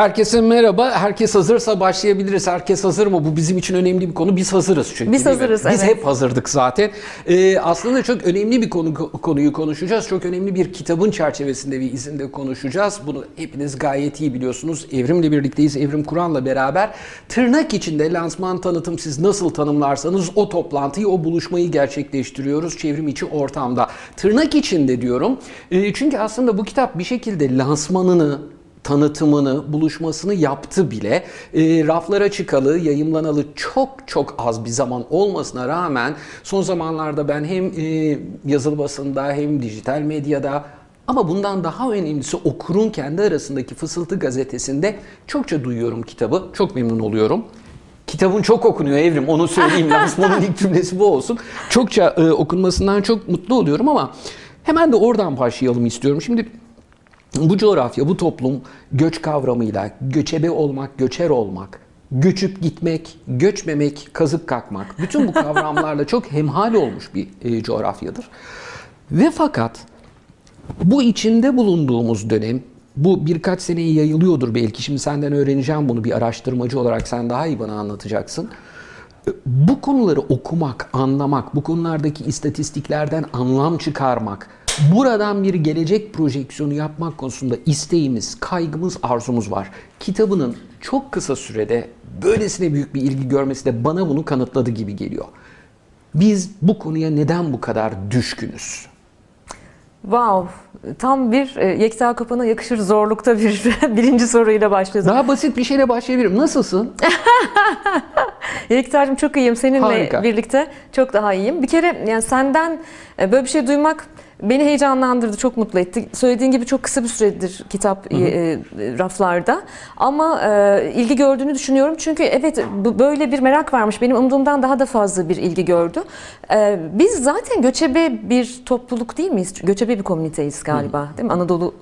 Herkese merhaba. Herkes hazırsa başlayabiliriz. Herkes hazır mı? Bu bizim için önemli bir konu. Biz hazırız çünkü. Biz hazırız, Biz evet. hep hazırdık zaten. Ee, aslında çok önemli bir konu konuyu konuşacağız. Çok önemli bir kitabın çerçevesinde bir izinde konuşacağız. Bunu hepiniz gayet iyi biliyorsunuz. Evrim'le birlikteyiz. Evrim Kur'an'la beraber tırnak içinde lansman tanıtım siz nasıl tanımlarsanız o toplantıyı, o buluşmayı gerçekleştiriyoruz çevrim içi ortamda. Tırnak içinde diyorum. Ee, çünkü aslında bu kitap bir şekilde lansmanını, tanıtımını, buluşmasını yaptı bile. E, raflara çıkalı, yayımlanalı çok çok az bir zaman olmasına rağmen son zamanlarda ben hem e, yazılı basında hem dijital medyada ama bundan daha önemlisi okurun kendi arasındaki Fısıltı gazetesinde çokça duyuyorum kitabı. Çok memnun oluyorum. Kitabın çok okunuyor Evrim onu söyleyeyim. Lansmanın ilk cümlesi bu olsun. Çokça e, okunmasından çok mutlu oluyorum ama hemen de oradan başlayalım istiyorum. Şimdi bu coğrafya, bu toplum göç kavramıyla göçebe olmak, göçer olmak, göçüp gitmek, göçmemek, kazık kakmak bütün bu kavramlarla çok hemhal olmuş bir e, coğrafyadır. Ve fakat bu içinde bulunduğumuz dönem bu birkaç seneye yayılıyordur belki. Şimdi senden öğreneceğim bunu bir araştırmacı olarak sen daha iyi bana anlatacaksın. Bu konuları okumak, anlamak, bu konulardaki istatistiklerden anlam çıkarmak, buradan bir gelecek projeksiyonu yapmak konusunda isteğimiz, kaygımız, arzumuz var. Kitabının çok kısa sürede böylesine büyük bir ilgi görmesi de bana bunu kanıtladı gibi geliyor. Biz bu konuya neden bu kadar düşkünüz? Wow, tam bir e, Yekta Kapan'a yakışır zorlukta bir birinci soruyla başladım. Daha basit bir şeyle başlayabilirim. Nasılsın? Yekta'cığım çok iyiyim. Seninle Harika. birlikte çok daha iyiyim. Bir kere yani senden e, böyle bir şey duymak beni heyecanlandırdı, çok mutlu etti. Söylediğin gibi çok kısa bir süredir kitap e, e, raflarda. Ama e, ilgi gördüğünü düşünüyorum. Çünkü evet böyle bir merak varmış. Benim umduğumdan daha da fazla bir ilgi gördü. E, biz zaten göçebe bir topluluk değil miyiz? Göçebe bir komüniteyiz galiba. Değil mi? Anadolu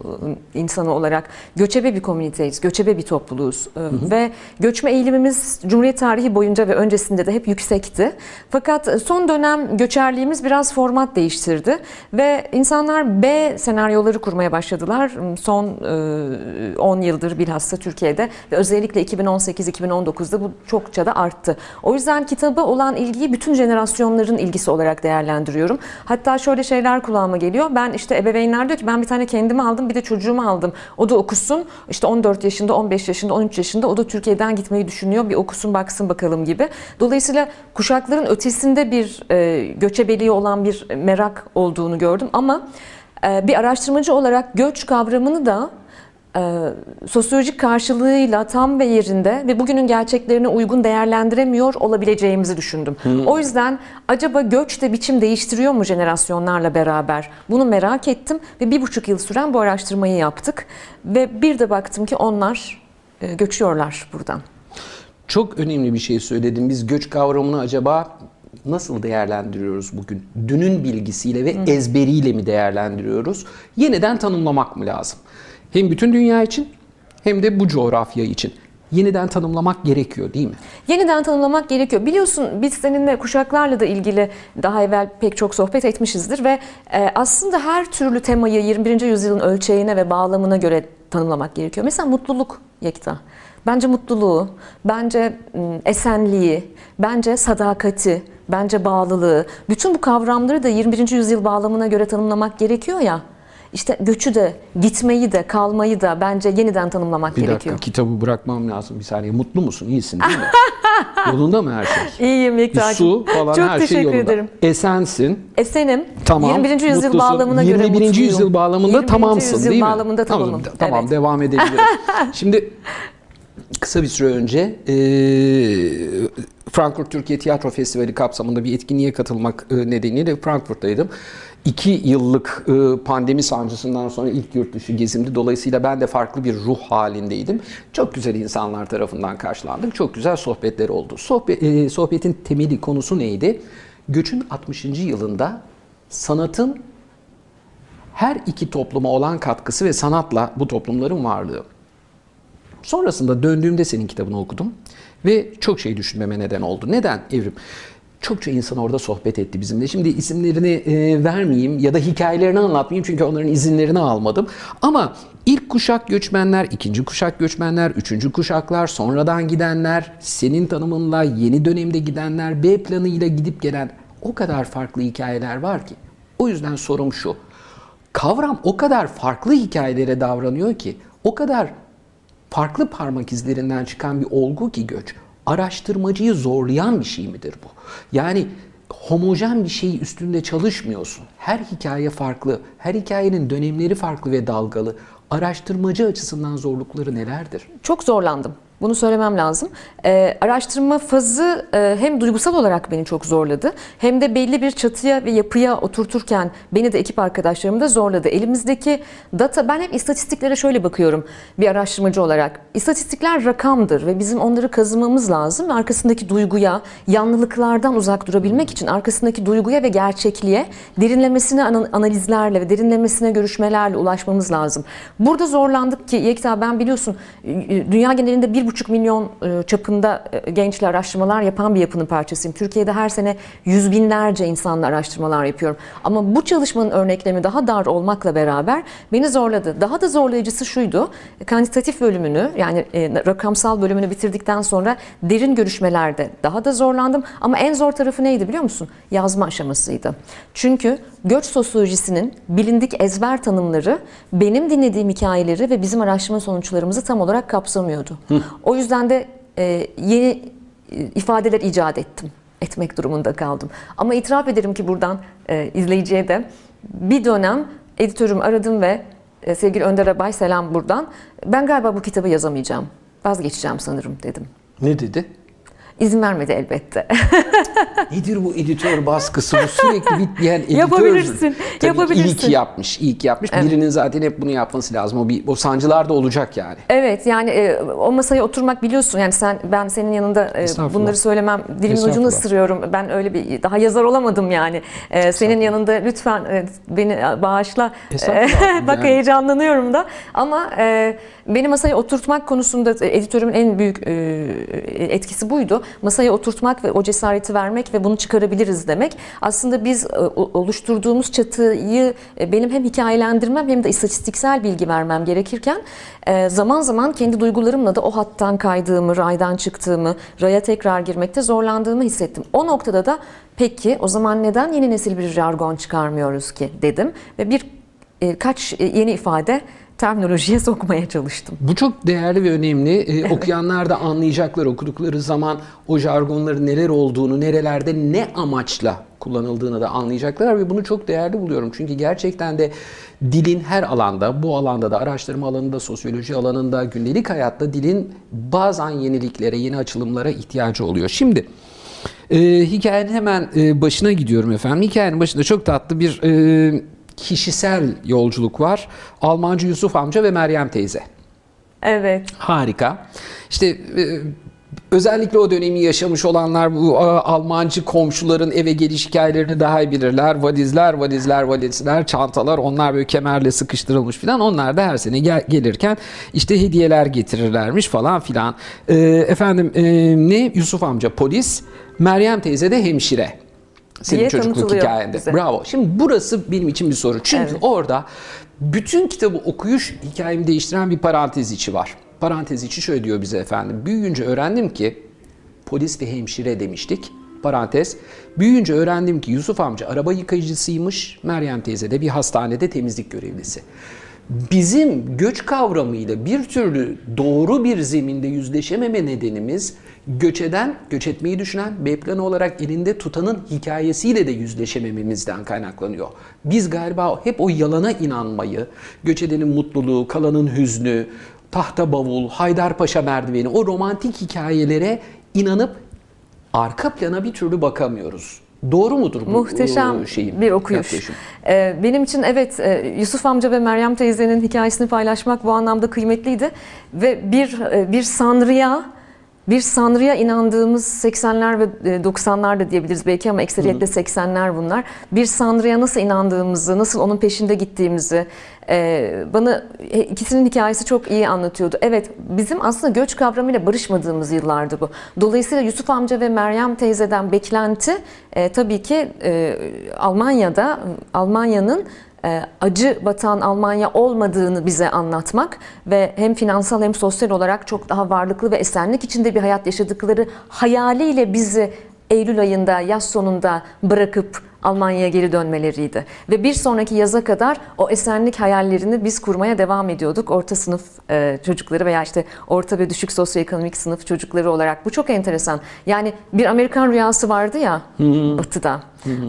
e, insanı olarak göçebe bir komüniteyiz. Göçebe bir topluluğuz. E, Ve göçme eğilimimiz Cumhuriyet tarihi boyunca ve öncesinde de hep yüksekti. Fakat son dönem göçerliğimiz biraz format değiştirdi ve insanlar B senaryoları kurmaya başladılar. Son e, 10 yıldır bilhassa Türkiye'de ve özellikle 2018-2019'da bu çokça da arttı. O yüzden kitaba olan ilgiyi bütün jenerasyonların ilgisi olarak değerlendiriyorum. Hatta şöyle şeyler kulağıma geliyor. Ben işte ebeveynler diyor ki ben bir tane kendimi aldım bir de çocuğumu aldım. O da okusun. İşte 14 yaşında, 15 yaşında, 13 yaşında o da Türkiye'den gitmeyi düşünüyor. Bir okusun baksın bakalım gibi. Dolayısıyla kuşakların ötesinde bir e, göçebeliği olan bir merak olduğunu gördüm ama e, bir araştırmacı olarak göç kavramını da e, sosyolojik karşılığıyla tam ve yerinde ve bugünün gerçeklerine uygun değerlendiremiyor olabileceğimizi düşündüm. O yüzden acaba göç de biçim değiştiriyor mu jenerasyonlarla beraber? Bunu merak ettim ve bir buçuk yıl süren bu araştırmayı yaptık. Ve bir de baktım ki onlar e, göçüyorlar buradan. Çok önemli bir şey söyledin. Biz göç kavramını acaba nasıl değerlendiriyoruz bugün? Dünün bilgisiyle ve ezberiyle mi değerlendiriyoruz? Yeniden tanımlamak mı lazım? Hem bütün dünya için hem de bu coğrafya için. Yeniden tanımlamak gerekiyor değil mi? Yeniden tanımlamak gerekiyor. Biliyorsun biz seninle kuşaklarla da ilgili daha evvel pek çok sohbet etmişizdir ve e, aslında her türlü temayı 21. yüzyılın ölçeğine ve bağlamına göre tanımlamak gerekiyor. Mesela mutluluk Yekta. Bence mutluluğu, bence m, esenliği, bence sadakati, bence bağlılığı, bütün bu kavramları da 21. yüzyıl bağlamına göre tanımlamak gerekiyor ya. İşte göçü de, gitmeyi de, kalmayı da bence yeniden tanımlamak Bir gerekiyor. dakika kitabı bırakmam lazım bir saniye. Mutlu musun? İyisin değil mi? yolunda mı her şey? İyiyim Bir Yekta'cığım. su falan Çok her şey teşekkür yolunda. ederim. Esensin. Esenim. Tamam. 21. yüzyıl mutlusun. bağlamına göre 21. mutluyum. yüzyıl bağlamında 21. tamamsın yüzyıl değil mi? bağlamında tamamım. Tamam, tamam Evet. devam edebilirim. Şimdi kısa bir süre önce e, Frankfurt Türkiye Tiyatro Festivali kapsamında bir etkinliğe katılmak e, nedeniyle Frankfurt'taydım. İki yıllık e, pandemi sancısından sonra ilk yurt dışı gezimdi. Dolayısıyla ben de farklı bir ruh halindeydim. Çok güzel insanlar tarafından karşılandık. Çok güzel sohbetler oldu. E, sohbetin temeli konusu neydi? Göçün 60. yılında sanatın her iki topluma olan katkısı ve sanatla bu toplumların varlığı. Sonrasında döndüğümde senin kitabını okudum ve çok şey düşünmeme neden oldu. Neden Evrim? Çokça insan orada sohbet etti bizimle. Şimdi isimlerini e, vermeyeyim ya da hikayelerini anlatmayayım çünkü onların izinlerini almadım. Ama ilk kuşak göçmenler, ikinci kuşak göçmenler, üçüncü kuşaklar, sonradan gidenler, senin tanımınla yeni dönemde gidenler, B planıyla gidip gelen o kadar farklı hikayeler var ki. O yüzden sorum şu. Kavram o kadar farklı hikayelere davranıyor ki, o kadar farklı parmak izlerinden çıkan bir olgu ki göç. Araştırmacıyı zorlayan bir şey midir bu? Yani homojen bir şey üstünde çalışmıyorsun. Her hikaye farklı, her hikayenin dönemleri farklı ve dalgalı. Araştırmacı açısından zorlukları nelerdir? Çok zorlandım. Bunu söylemem lazım. Ee, araştırma fazı e, hem duygusal olarak beni çok zorladı hem de belli bir çatıya ve yapıya oturturken beni de ekip arkadaşlarımı da zorladı. Elimizdeki data, ben hep istatistiklere şöyle bakıyorum bir araştırmacı olarak. İstatistikler rakamdır ve bizim onları kazımamız lazım ve arkasındaki duyguya, yanlılıklardan uzak durabilmek için arkasındaki duyguya ve gerçekliğe derinlemesine ana- analizlerle ve derinlemesine görüşmelerle ulaşmamız lazım. Burada zorlandık ki Yekta ben biliyorsun dünya genelinde bir buçuk milyon e, çapında e, gençle araştırmalar yapan bir yapının parçasıyım. Türkiye'de her sene yüz binlerce insanla araştırmalar yapıyorum. Ama bu çalışmanın örneklemi daha dar olmakla beraber beni zorladı. Daha da zorlayıcısı şuydu. Kantitatif bölümünü yani e, rakamsal bölümünü bitirdikten sonra derin görüşmelerde daha da zorlandım. Ama en zor tarafı neydi biliyor musun? Yazma aşamasıydı. Çünkü göç sosyolojisinin bilindik ezber tanımları benim dinlediğim hikayeleri ve bizim araştırma sonuçlarımızı tam olarak kapsamıyordu. O yüzden de e, yeni e, ifadeler icat ettim. Etmek durumunda kaldım. Ama itiraf ederim ki buradan e, izleyiciye de bir dönem editörümü aradım ve e, sevgili Önder Abay selam buradan. Ben galiba bu kitabı yazamayacağım. Vazgeçeceğim sanırım dedim. Ne dedi? İzin vermedi elbette. Nedir bu editör baskısı? Bu sürekli bitmeyen editör. Yapabilirsin, Tabii yapabilirsin. iyi ki yapmış, iyi ki yapmış. Birinin zaten hep bunu yapması lazım. O, bir, o sancılar da olacak yani. Evet yani e, o masaya oturmak biliyorsun yani sen ben senin yanında e, bunları söylemem dilimin ucunu ısırıyorum. Ben öyle bir daha yazar olamadım yani. E, senin yanında lütfen e, beni bağışla. Estağfurullah. Bak Yani- heyecanlanıyorum da ama e, beni masaya oturtmak konusunda e, editörümün en büyük e, etkisi buydu. Masaya oturtmak ve o cesareti vermek ve bunu çıkarabiliriz demek. Aslında biz e, oluşturduğumuz çatıyı e, benim hem hikayelendirmem hem de istatistiksel bilgi vermem gerekirken e, zaman zaman kendi duygularımla da o hattan kaydığımı, raydan çıktığımı, raya tekrar girmekte zorlandığımı hissettim. O noktada da peki o zaman neden yeni nesil bir jargon çıkarmıyoruz ki dedim ve bir kaç yeni ifade terminolojiye sokmaya çalıştım. Bu çok değerli ve önemli. Ee, okuyanlar da anlayacaklar okudukları zaman o jargonların neler olduğunu, nerelerde ne amaçla kullanıldığını da anlayacaklar ve bunu çok değerli buluyorum. Çünkü gerçekten de dilin her alanda, bu alanda da araştırma alanında, sosyoloji alanında, gündelik hayatta dilin bazen yeniliklere, yeni açılımlara ihtiyacı oluyor. Şimdi e, hikayenin hemen e, başına gidiyorum efendim. Hikayenin başında çok tatlı bir e, kişisel yolculuk var. Almancı Yusuf amca ve Meryem teyze. Evet. Harika. İşte e, özellikle o dönemi yaşamış olanlar bu a, Almancı komşuların eve geliş hikayelerini daha iyi bilirler. Valizler, valizler, valizler, çantalar onlar böyle kemerle sıkıştırılmış filan. Onlar da her sene gel- gelirken işte hediyeler getirirlermiş falan filan. E, efendim e, ne? Yusuf amca polis, Meryem teyze de hemşire. Senin Diye çocukluk hikayende. bize. Bravo. Şimdi burası benim için bir soru. Çünkü Evet. orada bütün kitabı okuyuş hikayemi değiştiren bir parantez içi var. Parantez içi şöyle diyor bize efendim. Büyüyünce öğrendim ki polis ve hemşire demiştik. Parantez. Büyüyünce öğrendim ki Yusuf amca araba yıkayıcısıymış. Meryem teyze de bir hastanede temizlik görevlisi. Bizim göç kavramıyla bir türlü doğru bir zeminde yüzleşememe nedenimiz göç eden, göç etmeyi düşünen, B planı olarak elinde tutanın hikayesiyle de yüzleşemememizden kaynaklanıyor. Biz galiba hep o yalana inanmayı, göç edenin mutluluğu, kalanın hüznü, tahta bavul, Haydarpaşa merdiveni, o romantik hikayelere inanıp arka plana bir türlü bakamıyoruz. Doğru mudur bu Muhteşem şeyim, bir okuyuş. yaklaşım? Ee, benim için evet e, Yusuf amca ve Meryem teyzenin hikayesini paylaşmak bu anlamda kıymetliydi ve bir e, bir sanrıya bir sanrıya inandığımız 80'ler ve e, 90'lar da diyebiliriz belki ama ekseriyetle 80'ler bunlar. Bir sanrıya nasıl inandığımızı, nasıl onun peşinde gittiğimizi e, bana e, ikisinin hikayesi çok iyi anlatıyordu. Evet bizim aslında göç kavramıyla barışmadığımız yıllardı bu. Dolayısıyla Yusuf amca ve Meryem teyzeden beklenti e, tabii ki e, Almanya'da Almanya'nın e, acı batan Almanya olmadığını bize anlatmak ve hem finansal hem sosyal olarak çok daha varlıklı ve esenlik içinde bir hayat yaşadıkları hayaliyle bizi Eylül ayında yaz sonunda bırakıp Almanya'ya geri dönmeleriydi. Ve bir sonraki yaza kadar o esenlik hayallerini biz kurmaya devam ediyorduk. Orta sınıf e, çocukları veya işte orta ve düşük sosyoekonomik sınıf çocukları olarak. Bu çok enteresan. Yani bir Amerikan rüyası vardı ya batıda.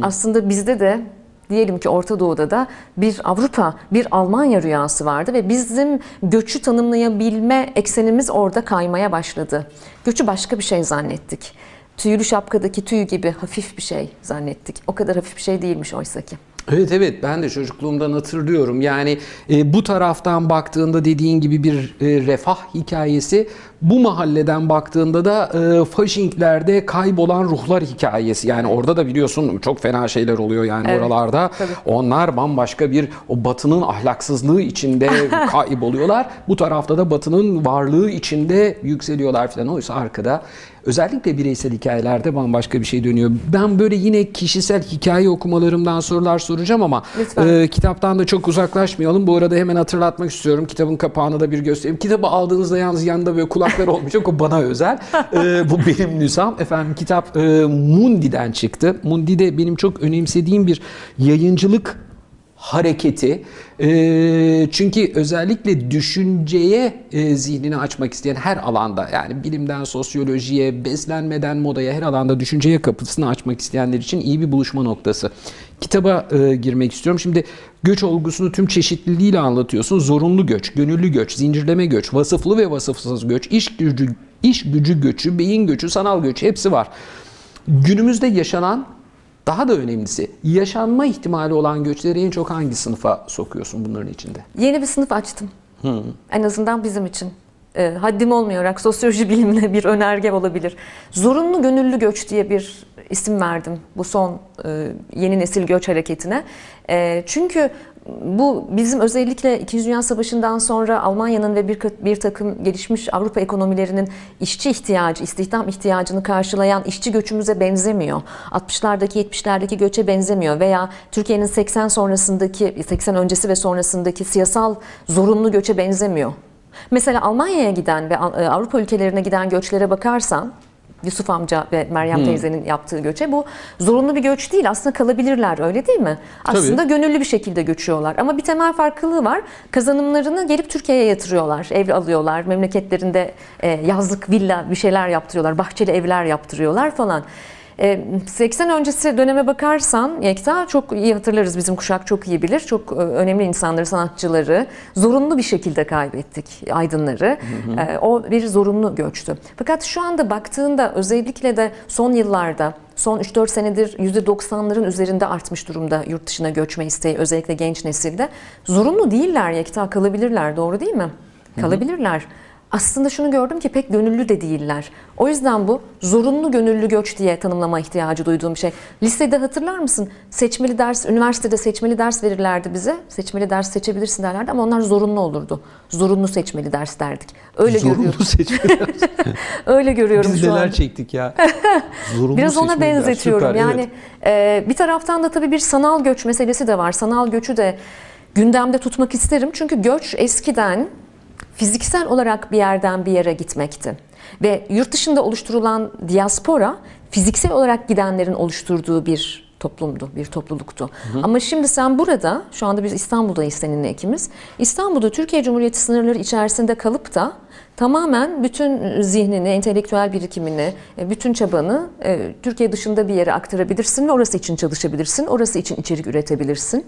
Aslında bizde de diyelim ki Orta Doğu'da da bir Avrupa, bir Almanya rüyası vardı ve bizim göçü tanımlayabilme eksenimiz orada kaymaya başladı. Göçü başka bir şey zannettik. Tüylü şapkadaki tüy gibi hafif bir şey zannettik. O kadar hafif bir şey değilmiş oysa ki. Evet evet ben de çocukluğumdan hatırlıyorum. Yani e, bu taraftan baktığında dediğin gibi bir e, refah hikayesi, bu mahalleden baktığında da e, Fasching'lerde kaybolan ruhlar hikayesi. Yani orada da biliyorsun çok fena şeyler oluyor yani Evet, oralarda. tabii. Onlar bambaşka bir o batının ahlaksızlığı içinde kayboluyorlar. Bu tarafta da batının varlığı içinde yükseliyorlar falan. Oysa arkada özellikle bireysel hikayelerde bambaşka bir şey dönüyor. Ben böyle yine kişisel hikaye okumalarımdan sorular soracağım ama Lütfen. e, kitaptan da çok uzaklaşmayalım. Bu arada hemen hatırlatmak istiyorum. Kitabın kapağını da bir göstereyim. Kitabı aldığınızda yalnız yanında böyle kulaklar olmayacak. O bana özel. E, bu benim nüsham. Efendim kitap e, Mundi'den çıktı. Mundi de benim çok önemsediğim bir yayıncılık hareketi. Ee, çünkü özellikle düşünceye e, zihnini açmak isteyen her alanda yani bilimden sosyolojiye, beslenmeden modaya her alanda düşünceye kapısını açmak isteyenler için iyi bir buluşma noktası. Kitaba e, girmek istiyorum. Şimdi göç olgusunu tüm çeşitliliğiyle anlatıyorsun. Zorunlu göç, gönüllü göç, zincirleme göç, vasıflı ve vasıfsız göç, iş gücü, iş gücü göçü, beyin göçü, sanal göç hepsi var. Günümüzde yaşanan daha da önemlisi yaşanma ihtimali olan göçleri en çok hangi sınıfa sokuyorsun bunların içinde? Yeni bir sınıf açtım. En azından bizim için. E, haddim olmayarak sosyoloji bilimine bir önerge olabilir. Zorunlu gönüllü göç diye bir isim verdim bu son e, yeni nesil göç hareketine. E, çünkü bu bizim özellikle 2. Dünya Savaşı'ndan sonra Almanya'nın ve bir, bir takım gelişmiş Avrupa ekonomilerinin işçi ihtiyacı, istihdam ihtiyacını karşılayan işçi göçümüze benzemiyor. 60'lardaki 70'lerdeki göçe benzemiyor veya Türkiye'nin 80 sonrasındaki 80 öncesi ve sonrasındaki siyasal zorunlu göçe benzemiyor. Mesela Almanya'ya giden ve Avrupa ülkelerine giden göçlere bakarsan Yusuf amca ve Meryem teyzenin yaptığı göçe. Bu zorunlu bir göç değil aslında kalabilirler öyle değil mi? Aslında gönüllü bir şekilde göçüyorlar. Ama bir temel farklılığı var. Kazanımlarını gelip Türkiye'ye yatırıyorlar. Ev alıyorlar memleketlerinde e, yazlık villa bir şeyler yaptırıyorlar bahçeli evler yaptırıyorlar falan. E, 80 öncesi döneme bakarsan Yekta çok iyi hatırlarız bizim kuşak çok iyi bilir çok e, önemli insanları sanatçıları zorunlu bir şekilde kaybettik aydınları E, o bir zorunlu göçtü. Fakat şu anda baktığında özellikle de son yıllarda son 3-4 senedir %90'ların üzerinde artmış durumda yurt dışına göçme isteği özellikle genç nesilde. Zorunlu değiller Yekta kalabilirler doğru değil mi? Kalabilirler. Aslında şunu gördüm ki pek gönüllü de değiller. O yüzden bu zorunlu gönüllü göç diye tanımlama ihtiyacı duyduğum bir şey. Lisede hatırlar mısın? Seçmeli ders, üniversitede seçmeli ders verirlerdi bize. Seçmeli ders seçebilirsin derlerdi ama onlar zorunlu olurdu. Zorunlu seçmeli ders derdik. Öyle Zorunlu görüyorum. seçmeli Öyle görüyorum Biz şu neler an. çektik ya. Zorunlu Biraz ona ders, benzetiyorum. süper, yani evet. e, bir taraftan da tabii bir sanal göç meselesi de var. Sanal göçü de gündemde tutmak isterim. Çünkü göç eskiden fiziksel olarak bir yerden bir yere gitmekti. Ve yurt dışında oluşturulan diaspora fiziksel olarak gidenlerin oluşturduğu bir toplumdu, bir topluluktu. Ama şimdi sen burada, şu anda biz İstanbul'dayız seninle ikimiz. İstanbul'da Türkiye Cumhuriyeti sınırları içerisinde kalıp da tamamen bütün zihnini, entelektüel birikimini, e, bütün çabanı e, Türkiye dışında bir yere aktarabilirsin ve orası için çalışabilirsin, orası için içerik üretebilirsin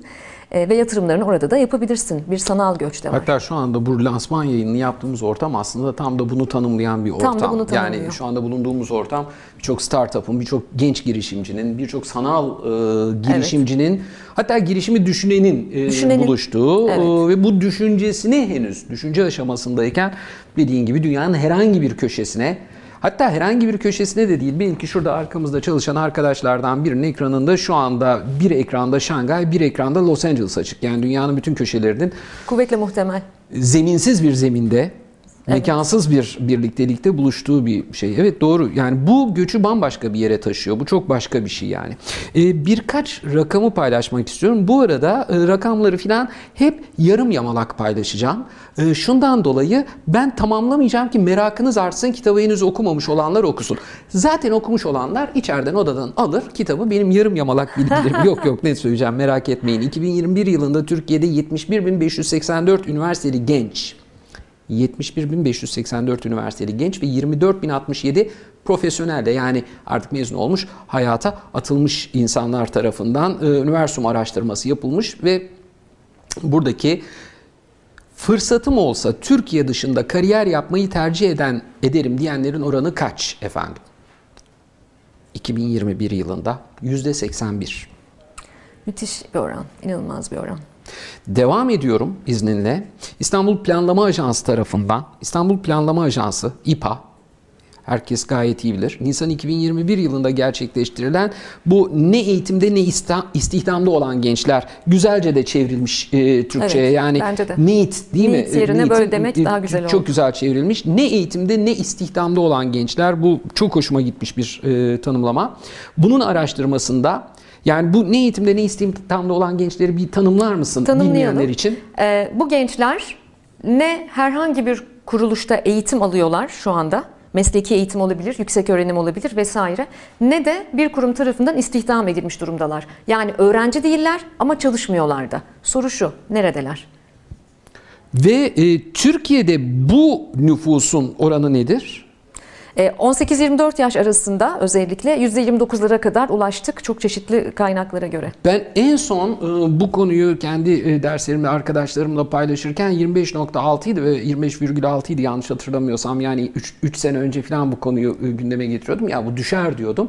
E, ve yatırımlarını orada da yapabilirsin. Bir sanal göç de var. Hatta şu anda bu lansman yayınını yaptığımız ortam aslında tam da bunu tanımlayan bir ortam. Tam da bunu yani tanımlıyor. şu anda bulunduğumuz ortam birçok startup'ın, birçok genç girişimcinin, birçok sanal e, girişimcinin, hatta girişimi düşünenin, e, Düşünenin. buluştuğu Evet. e, ve bu düşüncesini henüz düşünce aşamasındayken dediğin gibi dünyanın herhangi bir köşesine Hatta herhangi bir köşesine de değil. Belki şurada arkamızda çalışan arkadaşlardan birinin ekranında şu anda bir ekranda Şangay, bir ekranda Los Angeles açık. Yani dünyanın bütün köşelerinin Kuvvetle muhtemel. zeminsiz bir zeminde mekansız bir birliktelikte buluştuğu bir şey. Evet doğru. Yani bu göçü bambaşka bir yere taşıyor. Bu çok başka bir şey yani. Ee, birkaç rakamı paylaşmak istiyorum. Bu arada e, rakamları filan hep yarım yamalak paylaşacağım. E, şundan dolayı ben tamamlamayacağım ki merakınız artsın. Kitabı henüz okumamış olanlar okusun. Zaten okumuş olanlar içeriden odadan alır kitabı. Benim yarım yamalak bilgilerim yok yok ne söyleyeceğim merak etmeyin. 2021 yılında Türkiye'de 71.584 üniversiteli genç 71.584 üniversiteli genç ve 24.067 profesyonel de yani artık mezun olmuş hayata atılmış insanlar tarafından e, üniversum araştırması yapılmış ve buradaki fırsatım olsa Türkiye dışında kariyer yapmayı tercih eden ederim diyenlerin oranı kaç efendim? 2021 yılında %81. Müthiş bir oran. inanılmaz bir oran. Devam ediyorum izninle. İstanbul Planlama Ajansı tarafından, İstanbul Planlama Ajansı, İPA, herkes gayet iyi bilir. Nisan 2021 yılında gerçekleştirilen bu ne eğitimde ne istihdamda olan gençler güzelce de çevrilmiş e, Türkçe'ye. Evet, yani. NEET değil mi? NEET yerine NEET'in, böyle demek e, daha güzel Çok oldu. güzel çevrilmiş. Ne eğitimde ne istihdamda olan gençler bu çok hoşuma gitmiş bir e, tanımlama. Bunun araştırmasında yani bu ne eğitimde ne istihdamda olan gençleri bir tanımlar mısın bilmeyenler için? Ee, bu gençler ne herhangi bir kuruluşta eğitim alıyorlar şu anda. Mesleki eğitim olabilir, yüksek öğrenim olabilir vesaire. Ne de bir kurum tarafından istihdam edilmiş durumdalar. Yani öğrenci değiller ama çalışmıyorlar da. Soru şu, neredeler? Ve e, Türkiye'de bu nüfusun oranı nedir? Ee, 18-24 yaş arasında özellikle %29'lara kadar ulaştık çok çeşitli kaynaklara göre. Ben en son e, bu konuyu kendi e, derslerimle arkadaşlarımla paylaşırken 25.6 idi ve 25,6 idi yanlış hatırlamıyorsam. Yani 3 sene önce falan bu konuyu e, gündeme getiriyordum. Ya bu düşer diyordum.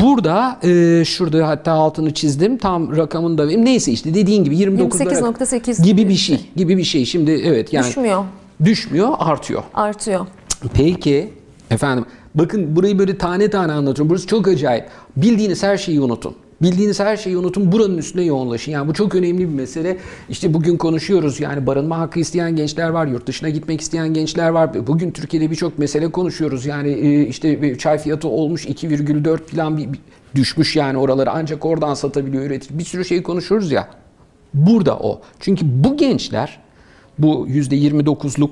Burada şurada hatta altını çizdim. Tam rakamını da. Neyse işte dediğin gibi 29'lara 28.8 gibi bir şey. Gibi bir şey. Şimdi evet yani Düşmüyor, düşmüyor, artıyor. artıyor. Peki efendim bakın burayı böyle tane tane anlatıyorum. Burası çok acayip. Bildiğiniz her şeyi unutun. Bildiğiniz her şeyi unutun. Buranın üstüne yoğunlaşın. Yani bu çok önemli bir mesele. İşte bugün konuşuyoruz. Yani barınma hakkı isteyen gençler var. Yurt dışına gitmek isteyen gençler var. Bugün Türkiye'de birçok mesele konuşuyoruz. Yani e, işte çay fiyatı olmuş 2,4 falan bir düşmüş yani oraları. Ancak oradan satabiliyor üretici. Bir sürü şey konuşuyoruz ya. Burada o. Çünkü bu gençler bu %29'luk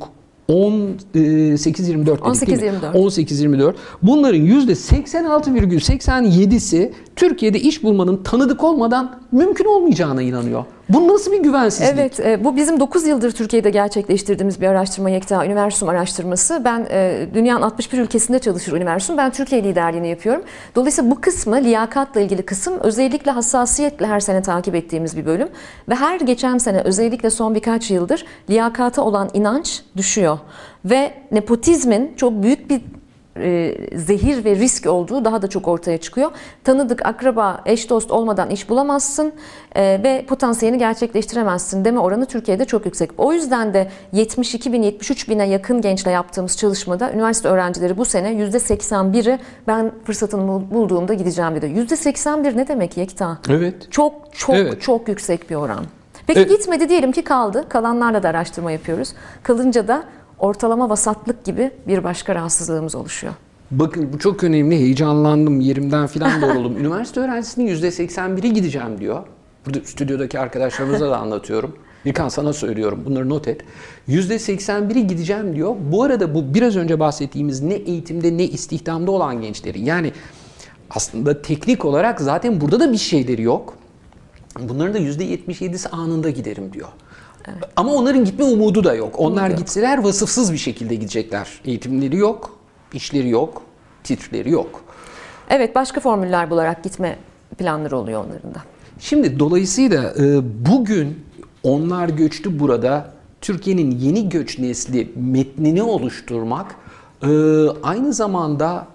18-24 dedik değil mi? 18-24. 18-24. Bunların %86,87'si Türkiye'de iş bulmanın tanıdık olmadan mümkün olmayacağına inanıyor. Bu nasıl bir güvensizlik? Evet, e, bu bizim 9 yıldır Türkiye'de gerçekleştirdiğimiz bir araştırma Yekta Üniversum araştırması. Ben e, dünyanın 61 ülkesinde çalışır Üniversum. Ben Türkiye liderliğini yapıyorum. Dolayısıyla bu kısmı, liyakatla ilgili kısım özellikle hassasiyetle her sene takip ettiğimiz bir bölüm. Ve her geçen sene özellikle son birkaç yıldır liyakata olan inanç düşüyor. Ve nepotizmin çok büyük bir e, zehir ve risk olduğu daha da çok ortaya çıkıyor. Tanıdık, akraba, eş dost olmadan iş bulamazsın e, ve potansiyelini gerçekleştiremezsin deme oranı Türkiye'de çok yüksek. O yüzden de 72 bin, 73 bine yakın gençle yaptığımız çalışmada üniversite öğrencileri bu sene %81'i ben fırsatını bul- bulduğumda gideceğim dedi. %81 ne demek Yekta? Evet. Çok çok Evet. çok yüksek bir oran. Peki Evet. gitmedi diyelim ki kaldı. Kalanlarla da araştırma yapıyoruz. Kalınca da ortalama vasatlık gibi bir başka rahatsızlığımız oluşuyor. Bakın bu çok önemli. Heyecanlandım. Yerimden filan doğruldum. Üniversite öğrencisinin %81'i gideceğim diyor. Burada stüdyodaki arkadaşlarımıza da anlatıyorum. İlkan sana söylüyorum. Bunları not et. %81'i gideceğim diyor. Bu arada bu biraz önce bahsettiğimiz ne eğitimde ne istihdamda olan gençleri. Yani aslında teknik olarak zaten burada da bir şeyleri yok. Bunların da %77'si anında giderim diyor. Ama onların gitme umudu da yok. Onlar yok. gitseler vasıfsız bir şekilde gidecekler. Eğitimleri yok, işleri yok, titrleri yok. Evet başka formüller bularak gitme planları oluyor onların da. Şimdi dolayısıyla e, bugün onlar göçtü burada. Türkiye'nin yeni göç nesli metnini oluşturmak e, aynı zamanda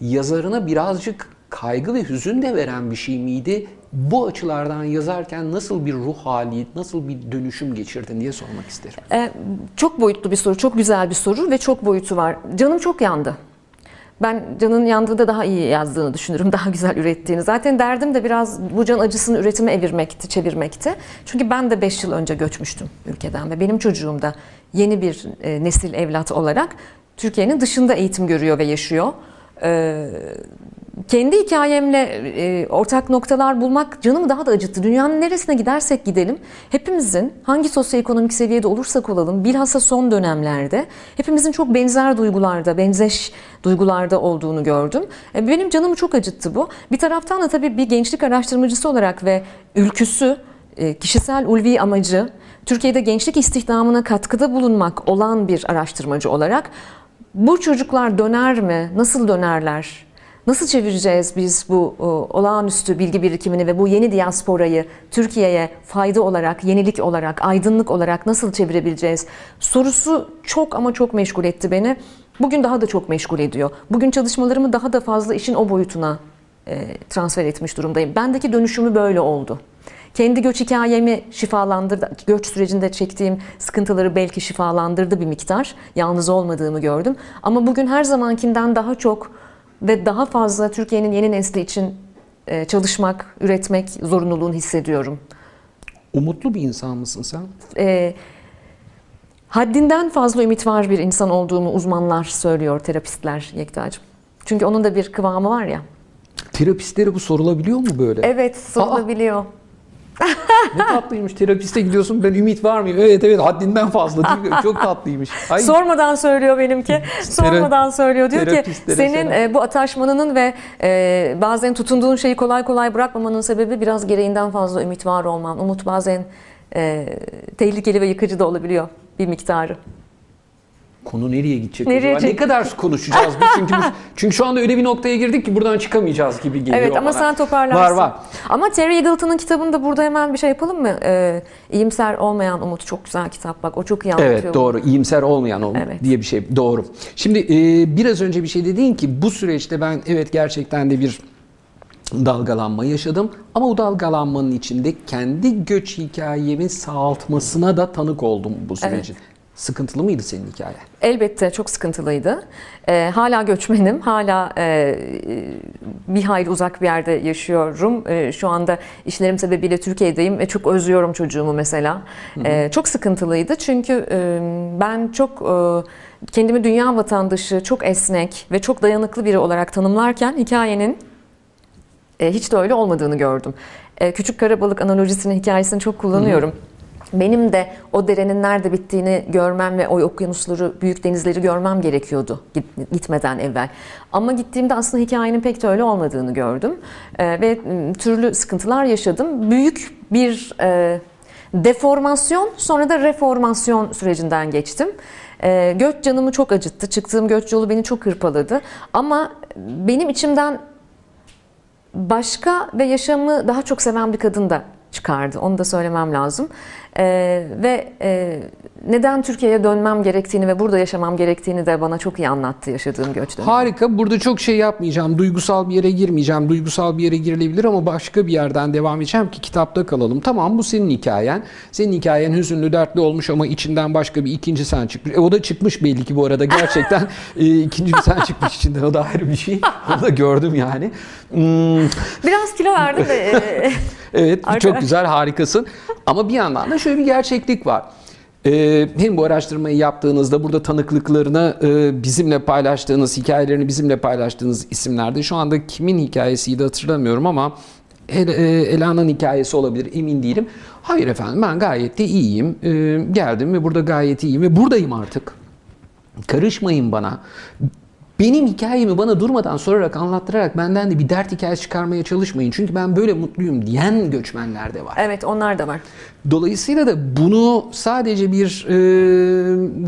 yazarına birazcık kaygı ve hüzün de veren bir şey miydi? Bu açılardan yazarken nasıl bir ruh hali, nasıl bir dönüşüm geçirdin diye sormak isterim. Ee, çok boyutlu bir soru, çok güzel bir soru ve çok boyutu var. Canım çok yandı. Ben Can'ın yandığında daha iyi yazdığını düşünürüm, daha güzel ürettiğini. Zaten derdim de biraz bu can acısını üretime evirmekti, çevirmekti. Çünkü ben de 5 yıl önce göçmüştüm ülkeden ve benim çocuğum da yeni bir e, nesil evlat olarak Türkiye'nin dışında eğitim görüyor ve yaşıyor. Ee, kendi hikayemle e, ortak noktalar bulmak canımı daha da acıttı. Dünyanın neresine gidersek gidelim hepimizin hangi sosyoekonomik seviyede olursak olalım bilhassa son dönemlerde hepimizin çok benzer duygularda, benzeş duygularda olduğunu gördüm. E, benim canımı çok acıttı bu. Bir taraftan da tabii bir gençlik araştırmacısı olarak ve ülküsü, e, kişisel ulvi amacı Türkiye'de gençlik istihdamına katkıda bulunmak olan bir araştırmacı olarak bu çocuklar döner mi? Nasıl dönerler? Nasıl çevireceğiz biz bu o, olağanüstü bilgi birikimini ve bu yeni diasporayı Türkiye'ye fayda olarak, yenilik olarak, aydınlık olarak nasıl çevirebileceğiz? Sorusu çok ama çok meşgul etti beni. Bugün daha da çok meşgul ediyor. Bugün çalışmalarımı daha da fazla işin o boyutuna e, transfer etmiş durumdayım. Bendeki dönüşümü böyle oldu. Kendi göç hikayemi şifalandırdı. Göç sürecinde çektiğim sıkıntıları belki şifalandırdı bir miktar. Yalnız olmadığımı gördüm. Ama bugün her zamankinden daha çok ve daha fazla Türkiye'nin yeni nesli için e, çalışmak, üretmek zorunluluğunu hissediyorum. Umutlu bir insan mısın sen? E, haddinden fazla ümit var bir insan olduğumu uzmanlar söylüyor, terapistler Yekta'cığım. Çünkü onun da bir kıvamı var ya. Terapistlere bu sorulabiliyor mu böyle? Evet, sorulabiliyor. Ne tatlıymış terapiste gidiyorsun ben ümit var mıyım? Evet evet haddinden fazla değil mi? Çok tatlıymış. Ay, Sormadan söylüyor benimki. Sormadan söylüyor. Diyor ki senin e, bu ataşmanının ve e, bazen tutunduğun şeyi kolay kolay bırakmamanın sebebi biraz gereğinden fazla ümit var olman. Umut bazen e, tehlikeli ve yıkıcı da olabiliyor bir miktarı. Konu nereye gidecek Nereye acaba? Ne kadar konuşacağız biz? Çünkü biz, çünkü şu anda öyle bir noktaya girdik ki buradan çıkamayacağız gibi geliyor Evet ama bana. sen toparlarsın. Var var. Ama Terry Eagleton'ın kitabında burada hemen bir şey yapalım mı? E, İyimser olmayan umut çok güzel kitap bak. O çok iyi anlatıyor. Evet doğru. İyimser olmayan o Evet. diye bir şey. Doğru. Şimdi e, biraz önce bir şey dedin ki bu süreçte ben evet gerçekten de bir dalgalanma yaşadım. Ama o dalgalanmanın içinde kendi göç hikayemi sağaltmasına da tanık oldum bu sürecin. Sıkıntılı mıydı senin hikaye? Elbette çok sıkıntılıydı. Ee, hala göçmenim, hala e, bir hayli uzak bir yerde yaşıyorum. E, şu anda işlerim sebebiyle Türkiye'deyim ve çok özlüyorum çocuğumu mesela. E, çok sıkıntılıydı çünkü e, ben çok e, kendimi dünya vatandaşı, çok esnek ve çok dayanıklı biri olarak tanımlarken hikayenin e, hiç de öyle olmadığını gördüm. E, küçük karabalık analojisini, hikayesini çok kullanıyorum. Benim de o derenin nerede bittiğini görmem ve o okyanusları, büyük denizleri görmem gerekiyordu git- gitmeden evvel. Ama gittiğimde aslında hikayenin pek de öyle olmadığını gördüm. E, ve m, türlü sıkıntılar yaşadım. Büyük bir e, deformasyon sonra da reformasyon sürecinden geçtim. E, göç canımı çok acıttı. Çıktığım göç yolu beni çok hırpaladı. Ama benim içimden başka ve yaşamı daha çok seven bir kadın da çıkardı. Onu da söylemem lazım. Ee, ve e, neden Türkiye'ye dönmem gerektiğini ve burada yaşamam gerektiğini de bana çok iyi anlattı yaşadığım göç dönemi. Harika. Burada çok şey yapmayacağım. Duygusal bir yere girmeyeceğim. Duygusal bir yere girilebilir ama başka bir yerden devam edeceğim ki kitapta kalalım. Tamam bu senin hikayen. Senin hikayen hüzünlü, dertli olmuş ama içinden başka bir ikinci sen çıkmış. E, o da çıkmış belli ki bu arada. Gerçekten e, ikinci bir sen çıkmış içinden. O da ayrı bir şey. Onu da gördüm yani. Hmm, Biraz kilo verdim de e, Evet bu çok güzel harikasın. Ama bir yandan da şöyle bir gerçeklik var. Ee, hem bu araştırmayı yaptığınızda burada tanıklıklarını e, bizimle paylaştığınız, hikayelerini bizimle paylaştığınız isimlerde şu anda kimin hikayesiydi hatırlamıyorum ama El, e, Ela'nın hikayesi olabilir emin değilim. Hayır efendim ben gayet de iyiyim. Ee, geldim ve burada gayet iyiyim ve buradayım artık. Karışmayın bana. Benim hikayemi bana durmadan sorarak, anlattırarak benden de bir dert hikayesi çıkarmaya çalışmayın. Çünkü ben böyle mutluyum diyen göçmenler de var. evet onlar da var. Dolayısıyla da bunu sadece bir e,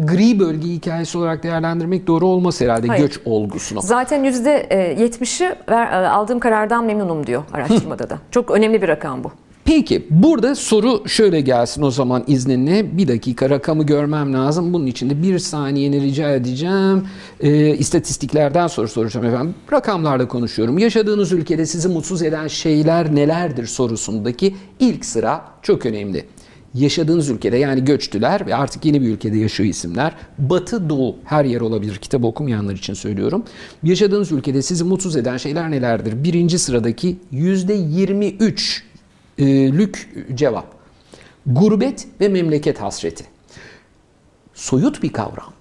gri bölge hikayesi olarak değerlendirmek doğru olmaz herhalde Hayır. göç olgusunu. Zaten yüzde 70'i ver- e, aldığım karardan memnunum diyor araştırmada da. Çok önemli bir rakam bu. Peki burada soru şöyle gelsin o zaman izninle. Bir dakika rakamı görmem lazım. Bunun için de bir saniyeni rica edeceğim. Ee, istatistiklerden soru soracağım efendim. Rakamlarda konuşuyorum. Yaşadığınız ülkede sizi mutsuz eden şeyler nelerdir sorusundaki ilk sıra çok önemli. Yaşadığınız ülkede yani göçtüler ve artık yeni bir ülkede yaşıyor isimler. Batı, Doğu her yer olabilir. Kitabı okumayanlar için söylüyorum. Yaşadığınız ülkede sizi mutsuz eden şeyler nelerdir? Birinci sıradaki yüzde 23 e, lük cevap. Gurbet ve memleket hasreti. Soyut bir kavram.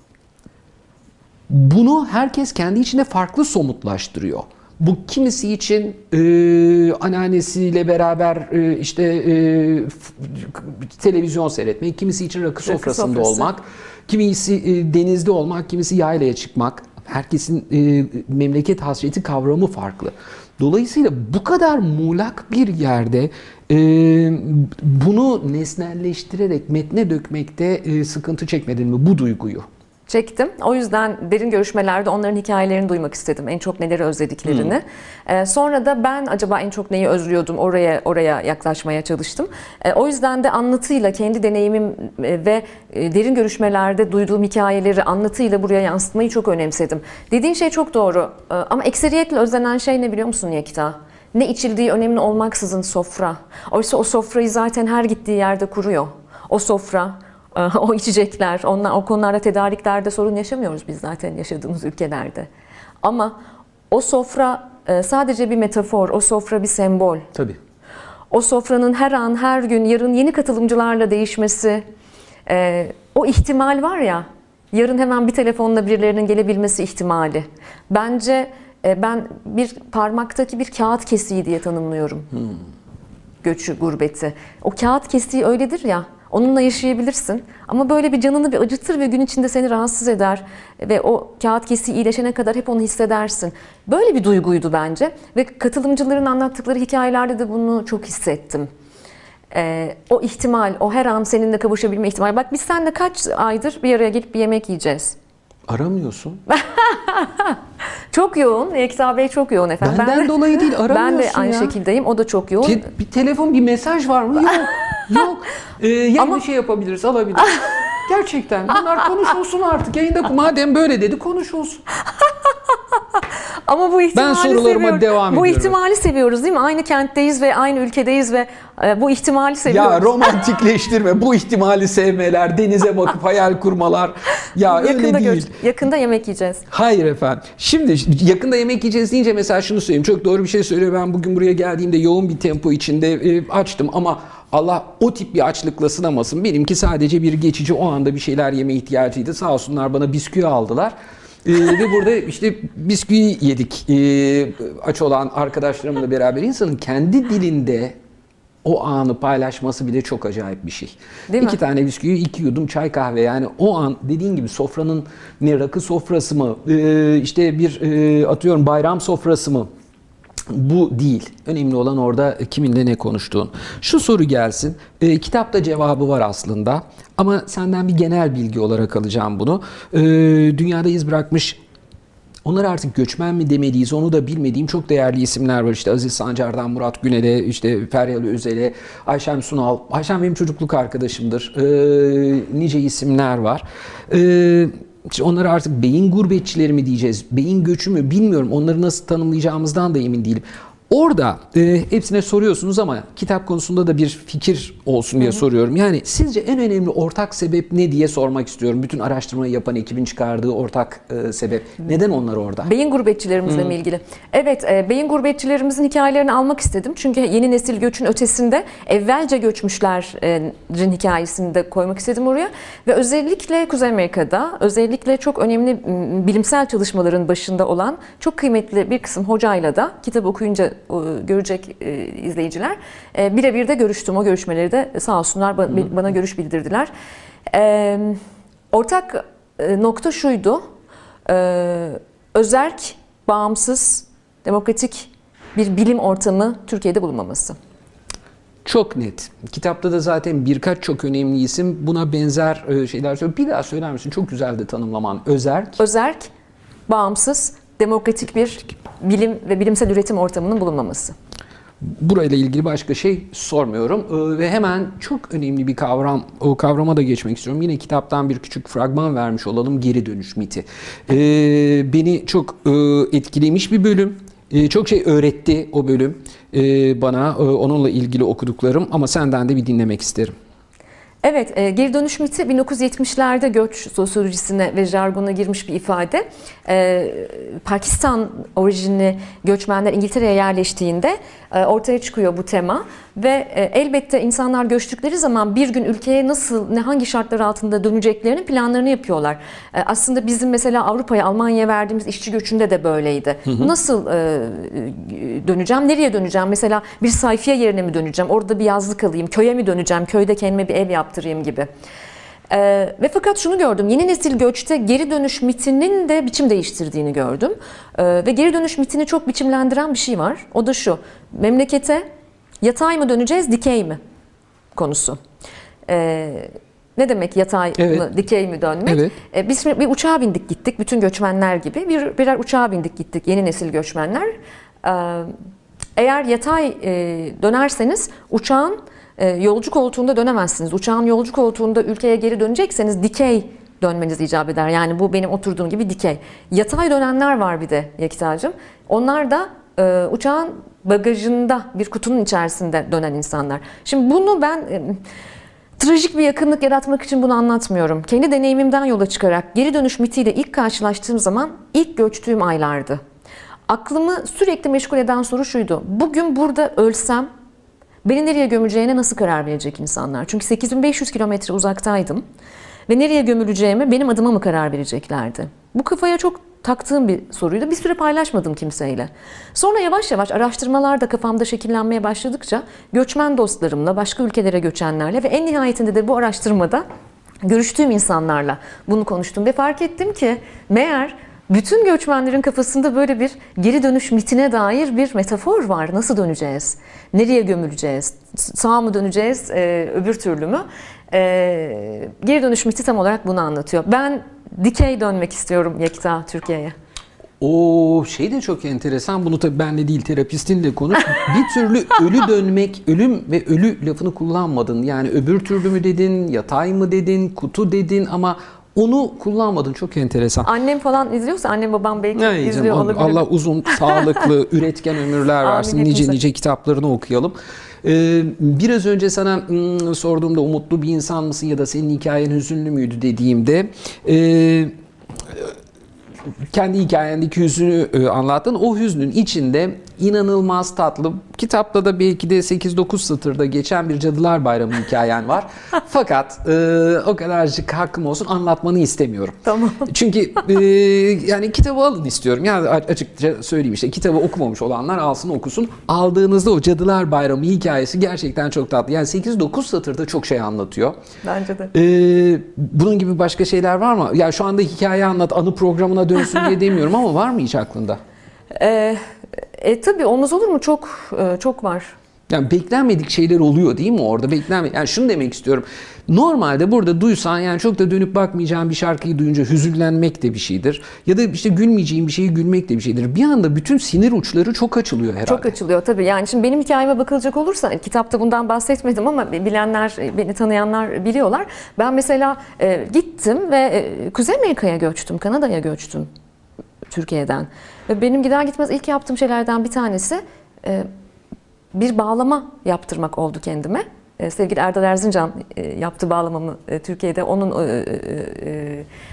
Bunu herkes kendi içinde farklı somutlaştırıyor. Bu kimisi için e, anneannesiyle beraber e, işte e, televizyon seyretmek, kimisi için rakı sofrasında sofrası. olmak, kimisi e, denizde olmak, kimisi yaylaya çıkmak. Herkesin e, memleket hasreti kavramı farklı. Dolayısıyla bu kadar muğlak bir yerde e, bunu nesnelleştirerek metne dökmekte e, sıkıntı çekmedin mi bu duyguyu? Çektim. O yüzden derin görüşmelerde onların hikayelerini duymak istedim. En çok neleri özlediklerini. Ee, sonra da ben acaba en çok neyi özlüyordum oraya oraya yaklaşmaya çalıştım. Ee, o yüzden de anlatıyla kendi deneyimim e, ve e, derin görüşmelerde duyduğum hikayeleri anlatıyla buraya yansıtmayı çok önemsedim. Dediğin şey çok doğru. Ee, ama ekseriyetle özlenen şey ne biliyor musun Yekta? Ne içildiği önemli olmaksızın sofra. Oysa o sofrayı zaten her gittiği yerde kuruyor. O sofra, o içecekler, onlar, o konularda tedariklerde sorun yaşamıyoruz biz zaten yaşadığımız ülkelerde. Ama o sofra e, sadece bir metafor, o sofra bir sembol. Tabii. O sofranın her an, her gün, yarın yeni katılımcılarla değişmesi, e, o ihtimal var ya, yarın hemen bir telefonla birilerinin gelebilmesi ihtimali. Bence e, ben bir parmaktaki bir kağıt kesiği diye tanımlıyorum göçü, gurbeti. O kağıt kesiği öyledir ya. Onunla yaşayabilirsin. Ama böyle bir canını bir acıtır ve gün içinde seni rahatsız eder. Ve o kağıt kesiği iyileşene kadar hep onu hissedersin. Böyle bir duyguydu bence. Ve katılımcıların anlattıkları hikayelerde de bunu çok hissettim. Ee, o ihtimal, o her an seninle kavuşabilme ihtimali. Bak biz seninle kaç aydır bir araya gelip bir yemek yiyeceğiz. Aramıyorsun. Çok yoğun. Yekta Bey çok yoğun efendim. Benden ben de, dolayı değil aramıyorsun Ben de aynı ya. şekildeyim. O da çok yoğun. Te- bir telefon, bir mesaj var mı? Yok. Yok. Ee, yayında Ama- şey yapabiliriz, alabiliriz. Gerçekten. Bunlar konuşulsun artık. Yayında madem böyle dedi konuşulsun. Ama bu ihtimali sorularıma seviyorum. devam Bu ediyorum. ihtimali seviyoruz değil mi? Aynı kentteyiz ve aynı ülkedeyiz ve e, bu ihtimali seviyoruz. Ya romantikleştirme. Bu ihtimali sevmeler, denize bakıp hayal kurmalar. Ya öyle yakında değil. gör- yakında yemek yiyeceğiz. Hayır efendim. Şimdi yakında yemek yiyeceğiz deyince mesela şunu söyleyeyim. Çok doğru bir şey söylüyor. Ben bugün buraya geldiğimde yoğun bir tempo içinde e, açtım ama Allah o tip bir açlıkla sınamasın. Benimki sadece bir geçici o anda bir şeyler yeme ihtiyacıydı. Sağ olsunlar bana bisküvi aldılar. Ee, ve burada işte bisküvi yedik ee, aç olan arkadaşlarımla beraber insanın kendi dilinde o anı paylaşması bile çok acayip bir şey. Değil mi? iki tane bisküvi, iki yudum çay kahve yani o an dediğin gibi sofranın ne rakı sofrası mı, ee, işte bir ee, atıyorum bayram sofrası mı? Bu değil. Önemli olan orada kiminle ne konuştuğun. Şu soru gelsin. Ee, kitapta cevabı var aslında. Ama senden bir genel bilgi olarak alacağım bunu. Ee, dünyada iz bırakmış onlar artık göçmen mi demeliyiz onu da bilmediğim çok değerli isimler var. İşte Aziz Sancar'dan Murat Günel'e, işte Feryal Özel'e, Ayşem Sunal. Ayşem benim çocukluk arkadaşımdır. Ee, nice isimler var. Ee, işte onlara artık beyin gurbetçileri mi diyeceğiz, beyin göçü mü bilmiyorum. Onları nasıl tanımlayacağımızdan da emin değilim. Orada e, hepsine soruyorsunuz ama kitap konusunda da bir fikir olsun diye soruyorum. Yani sizce en önemli ortak sebep ne diye sormak istiyorum. Bütün araştırmayı yapan ekibin çıkardığı ortak e, sebep. Neden onlar orada? Beyin gurbetçilerimizle mi ilgili? Evet, e, beyin gurbetçilerimizin hikayelerini almak istedim. Çünkü yeni nesil göçün ötesinde evvelce göçmüşlerin hikayesini de koymak istedim oraya. Ve özellikle Kuzey Amerika'da, özellikle çok önemli bilimsel çalışmaların başında olan çok kıymetli bir kısım hocayla da kitap okuyunca görecek e, izleyiciler. E, birebir de görüştüm. O görüşmeleri de sağ olsunlar ba- bana görüş bildirdiler. Ortak e, nokta şuydu. Özerk, bağımsız, demokratik bir bilim ortamı Türkiye'de bulunmaması. Çok net. Kitapta da zaten birkaç çok önemli isim buna benzer şeyler söylüyor. Bir daha söyler misin? Çok güzel de tanımlaman. Özerk. Özerk, bağımsız, demokratik bir bilim ve bilimsel üretim ortamının bulunmaması. burayla ilgili başka şey sormuyorum Ee, ve hemen çok önemli bir kavram o kavrama da geçmek istiyorum. Yine kitaptan bir küçük fragman vermiş olalım geri dönüş miti. Ee, beni çok e, etkilemiş bir bölüm. Ee, çok şey öğretti o bölüm ee, bana e, onunla ilgili okuduklarım ama senden de bir dinlemek isterim. Evet, e, geri dönüş miti 1970'lerde göç sosyolojisine ve jargona girmiş bir ifade. E, Pakistan orijinli göçmenler İngiltere'ye yerleştiğinde e, ortaya çıkıyor bu tema ve e, elbette insanlar göçtükleri zaman bir gün ülkeye nasıl, ne hangi şartlar altında döneceklerinin planlarını yapıyorlar. E, aslında bizim mesela Avrupa'ya, Almanya'ya verdiğimiz işçi göçünde de böyleydi. Nasıl e, döneceğim, nereye döneceğim? Mesela bir sayfiye yerine mi döneceğim? Orada bir yazlık alayım, köye mi döneceğim? Köyde kendime bir ev yaptırayım gibi. Ee, ve fakat şunu gördüm, yeni nesil göçte geri dönüş mitinin de biçim değiştirdiğini gördüm. Ee, ve geri dönüş mitini çok biçimlendiren bir şey var. O da şu, memlekete yatay mı döneceğiz, dikey mi konusu. Ee, ne demek yatay Evet. mı, dikey mi dönmek? Evet. Ee, biz bir uçağa bindik gittik, bütün göçmenler gibi. Bir, birer uçağa bindik gittik, yeni nesil göçmenler. Ee, eğer yatay e, dönerseniz uçağın e, yolcu koltuğunda dönemezsiniz. Uçağın yolcu koltuğunda ülkeye geri dönecekseniz dikey dönmeniz icap eder. Yani bu benim oturduğum gibi dikey. Yatay dönenler var bir de Yekita'cığım. Onlar da e, uçağın bagajında bir kutunun içerisinde dönen insanlar. Şimdi bunu ben e, trajik bir yakınlık yaratmak için bunu anlatmıyorum. Kendi deneyimimden yola çıkarak geri dönüş mitiyle ilk karşılaştığım zaman ilk göçtüğüm aylardı. Aklımı sürekli meşgul eden soru şuydu. Bugün burada ölsem beni nereye gömüleceğine nasıl karar verecek insanlar? Çünkü 8500 kilometre uzaktaydım ve nereye gömüleceğime benim adıma mı karar vereceklerdi? Bu kafaya çok taktığım bir soruydu. Bir süre paylaşmadım kimseyle. Sonra yavaş yavaş araştırmalar da kafamda şekillenmeye başladıkça göçmen dostlarımla, başka ülkelere göçenlerle ve en nihayetinde de bu araştırmada görüştüğüm insanlarla bunu konuştum ve fark ettim ki meğer bütün göçmenlerin kafasında böyle bir geri dönüş mitine dair bir metafor var. Nasıl döneceğiz? Nereye gömüleceğiz? Sağ mı döneceğiz? Ee, öbür türlü mü? Ee, geri dönüş miti tam olarak bunu anlatıyor. Ben dikey dönmek istiyorum Yekta Türkiye'ye. O şey de çok enteresan. Bunu tabii benle değil terapistinle konuş. Bir türlü ölü dönmek, ölüm ve ölü lafını kullanmadın. Yani öbür türlü mü dedin, yatay mı dedin, kutu dedin ama onu kullanmadın. Çok enteresan. Annem falan izliyorsa annem babam belki Ne izliyor diyeceğim, olabilir. Allah uzun, sağlıklı, üretken ömürler Amin versin. Nice hepimize. nice kitaplarını okuyalım. Ee, biraz önce sana hmm, sorduğumda umutlu bir insan mısın ya da senin hikayen hüzünlü müydü dediğimde e, kendi hikayendeki hüznü e, anlattın. O hüznün içinde inanılmaz tatlı, kitapta da belki de 8-9 satırda geçen bir Cadılar Bayramı hikayen var. Fakat e, o kadarcık hakkım olsun anlatmanı istemiyorum. Tamam. Çünkü e, yani kitabı alın istiyorum. Yani açıkça söyleyeyim işte kitabı okumamış olanlar alsın okusun. Aldığınızda o Cadılar Bayramı hikayesi gerçekten çok tatlı. Yani 8-9 satırda çok şey anlatıyor. Bence de. Ee, bunun gibi başka şeyler var mı? Ya şu anda hikaye anlat, anı programına dönsün diye demiyorum ama var mı hiç aklında? Ee, e, tabii olmaz olur mu? Çok e, çok var. Yani beklenmedik şeyler oluyor değil mi orada? Beklenme yani şunu demek istiyorum. Normalde burada duysan yani çok da dönüp bakmayacağın bir şarkıyı duyunca hüzünlenmek de bir şeydir. Ya da işte gülmeyeceğin bir şeyi gülmek de bir şeydir. Bir anda bütün sinir uçları çok açılıyor herhalde. Çok açılıyor tabii. Yani şimdi benim hikayeme bakılacak olursa kitapta bundan bahsetmedim ama bilenler, beni tanıyanlar biliyorlar. Ben mesela e, gittim ve e, Kuzey Amerika'ya göçtüm, Kanada'ya göçtüm Türkiye'den. Ve benim gider gitmez ilk yaptığım şeylerden bir tanesi e, bir bağlama yaptırmak oldu kendime. E, Sevgili Erdal Erzincan e, yaptı bağlamamı Türkiye'de. Onun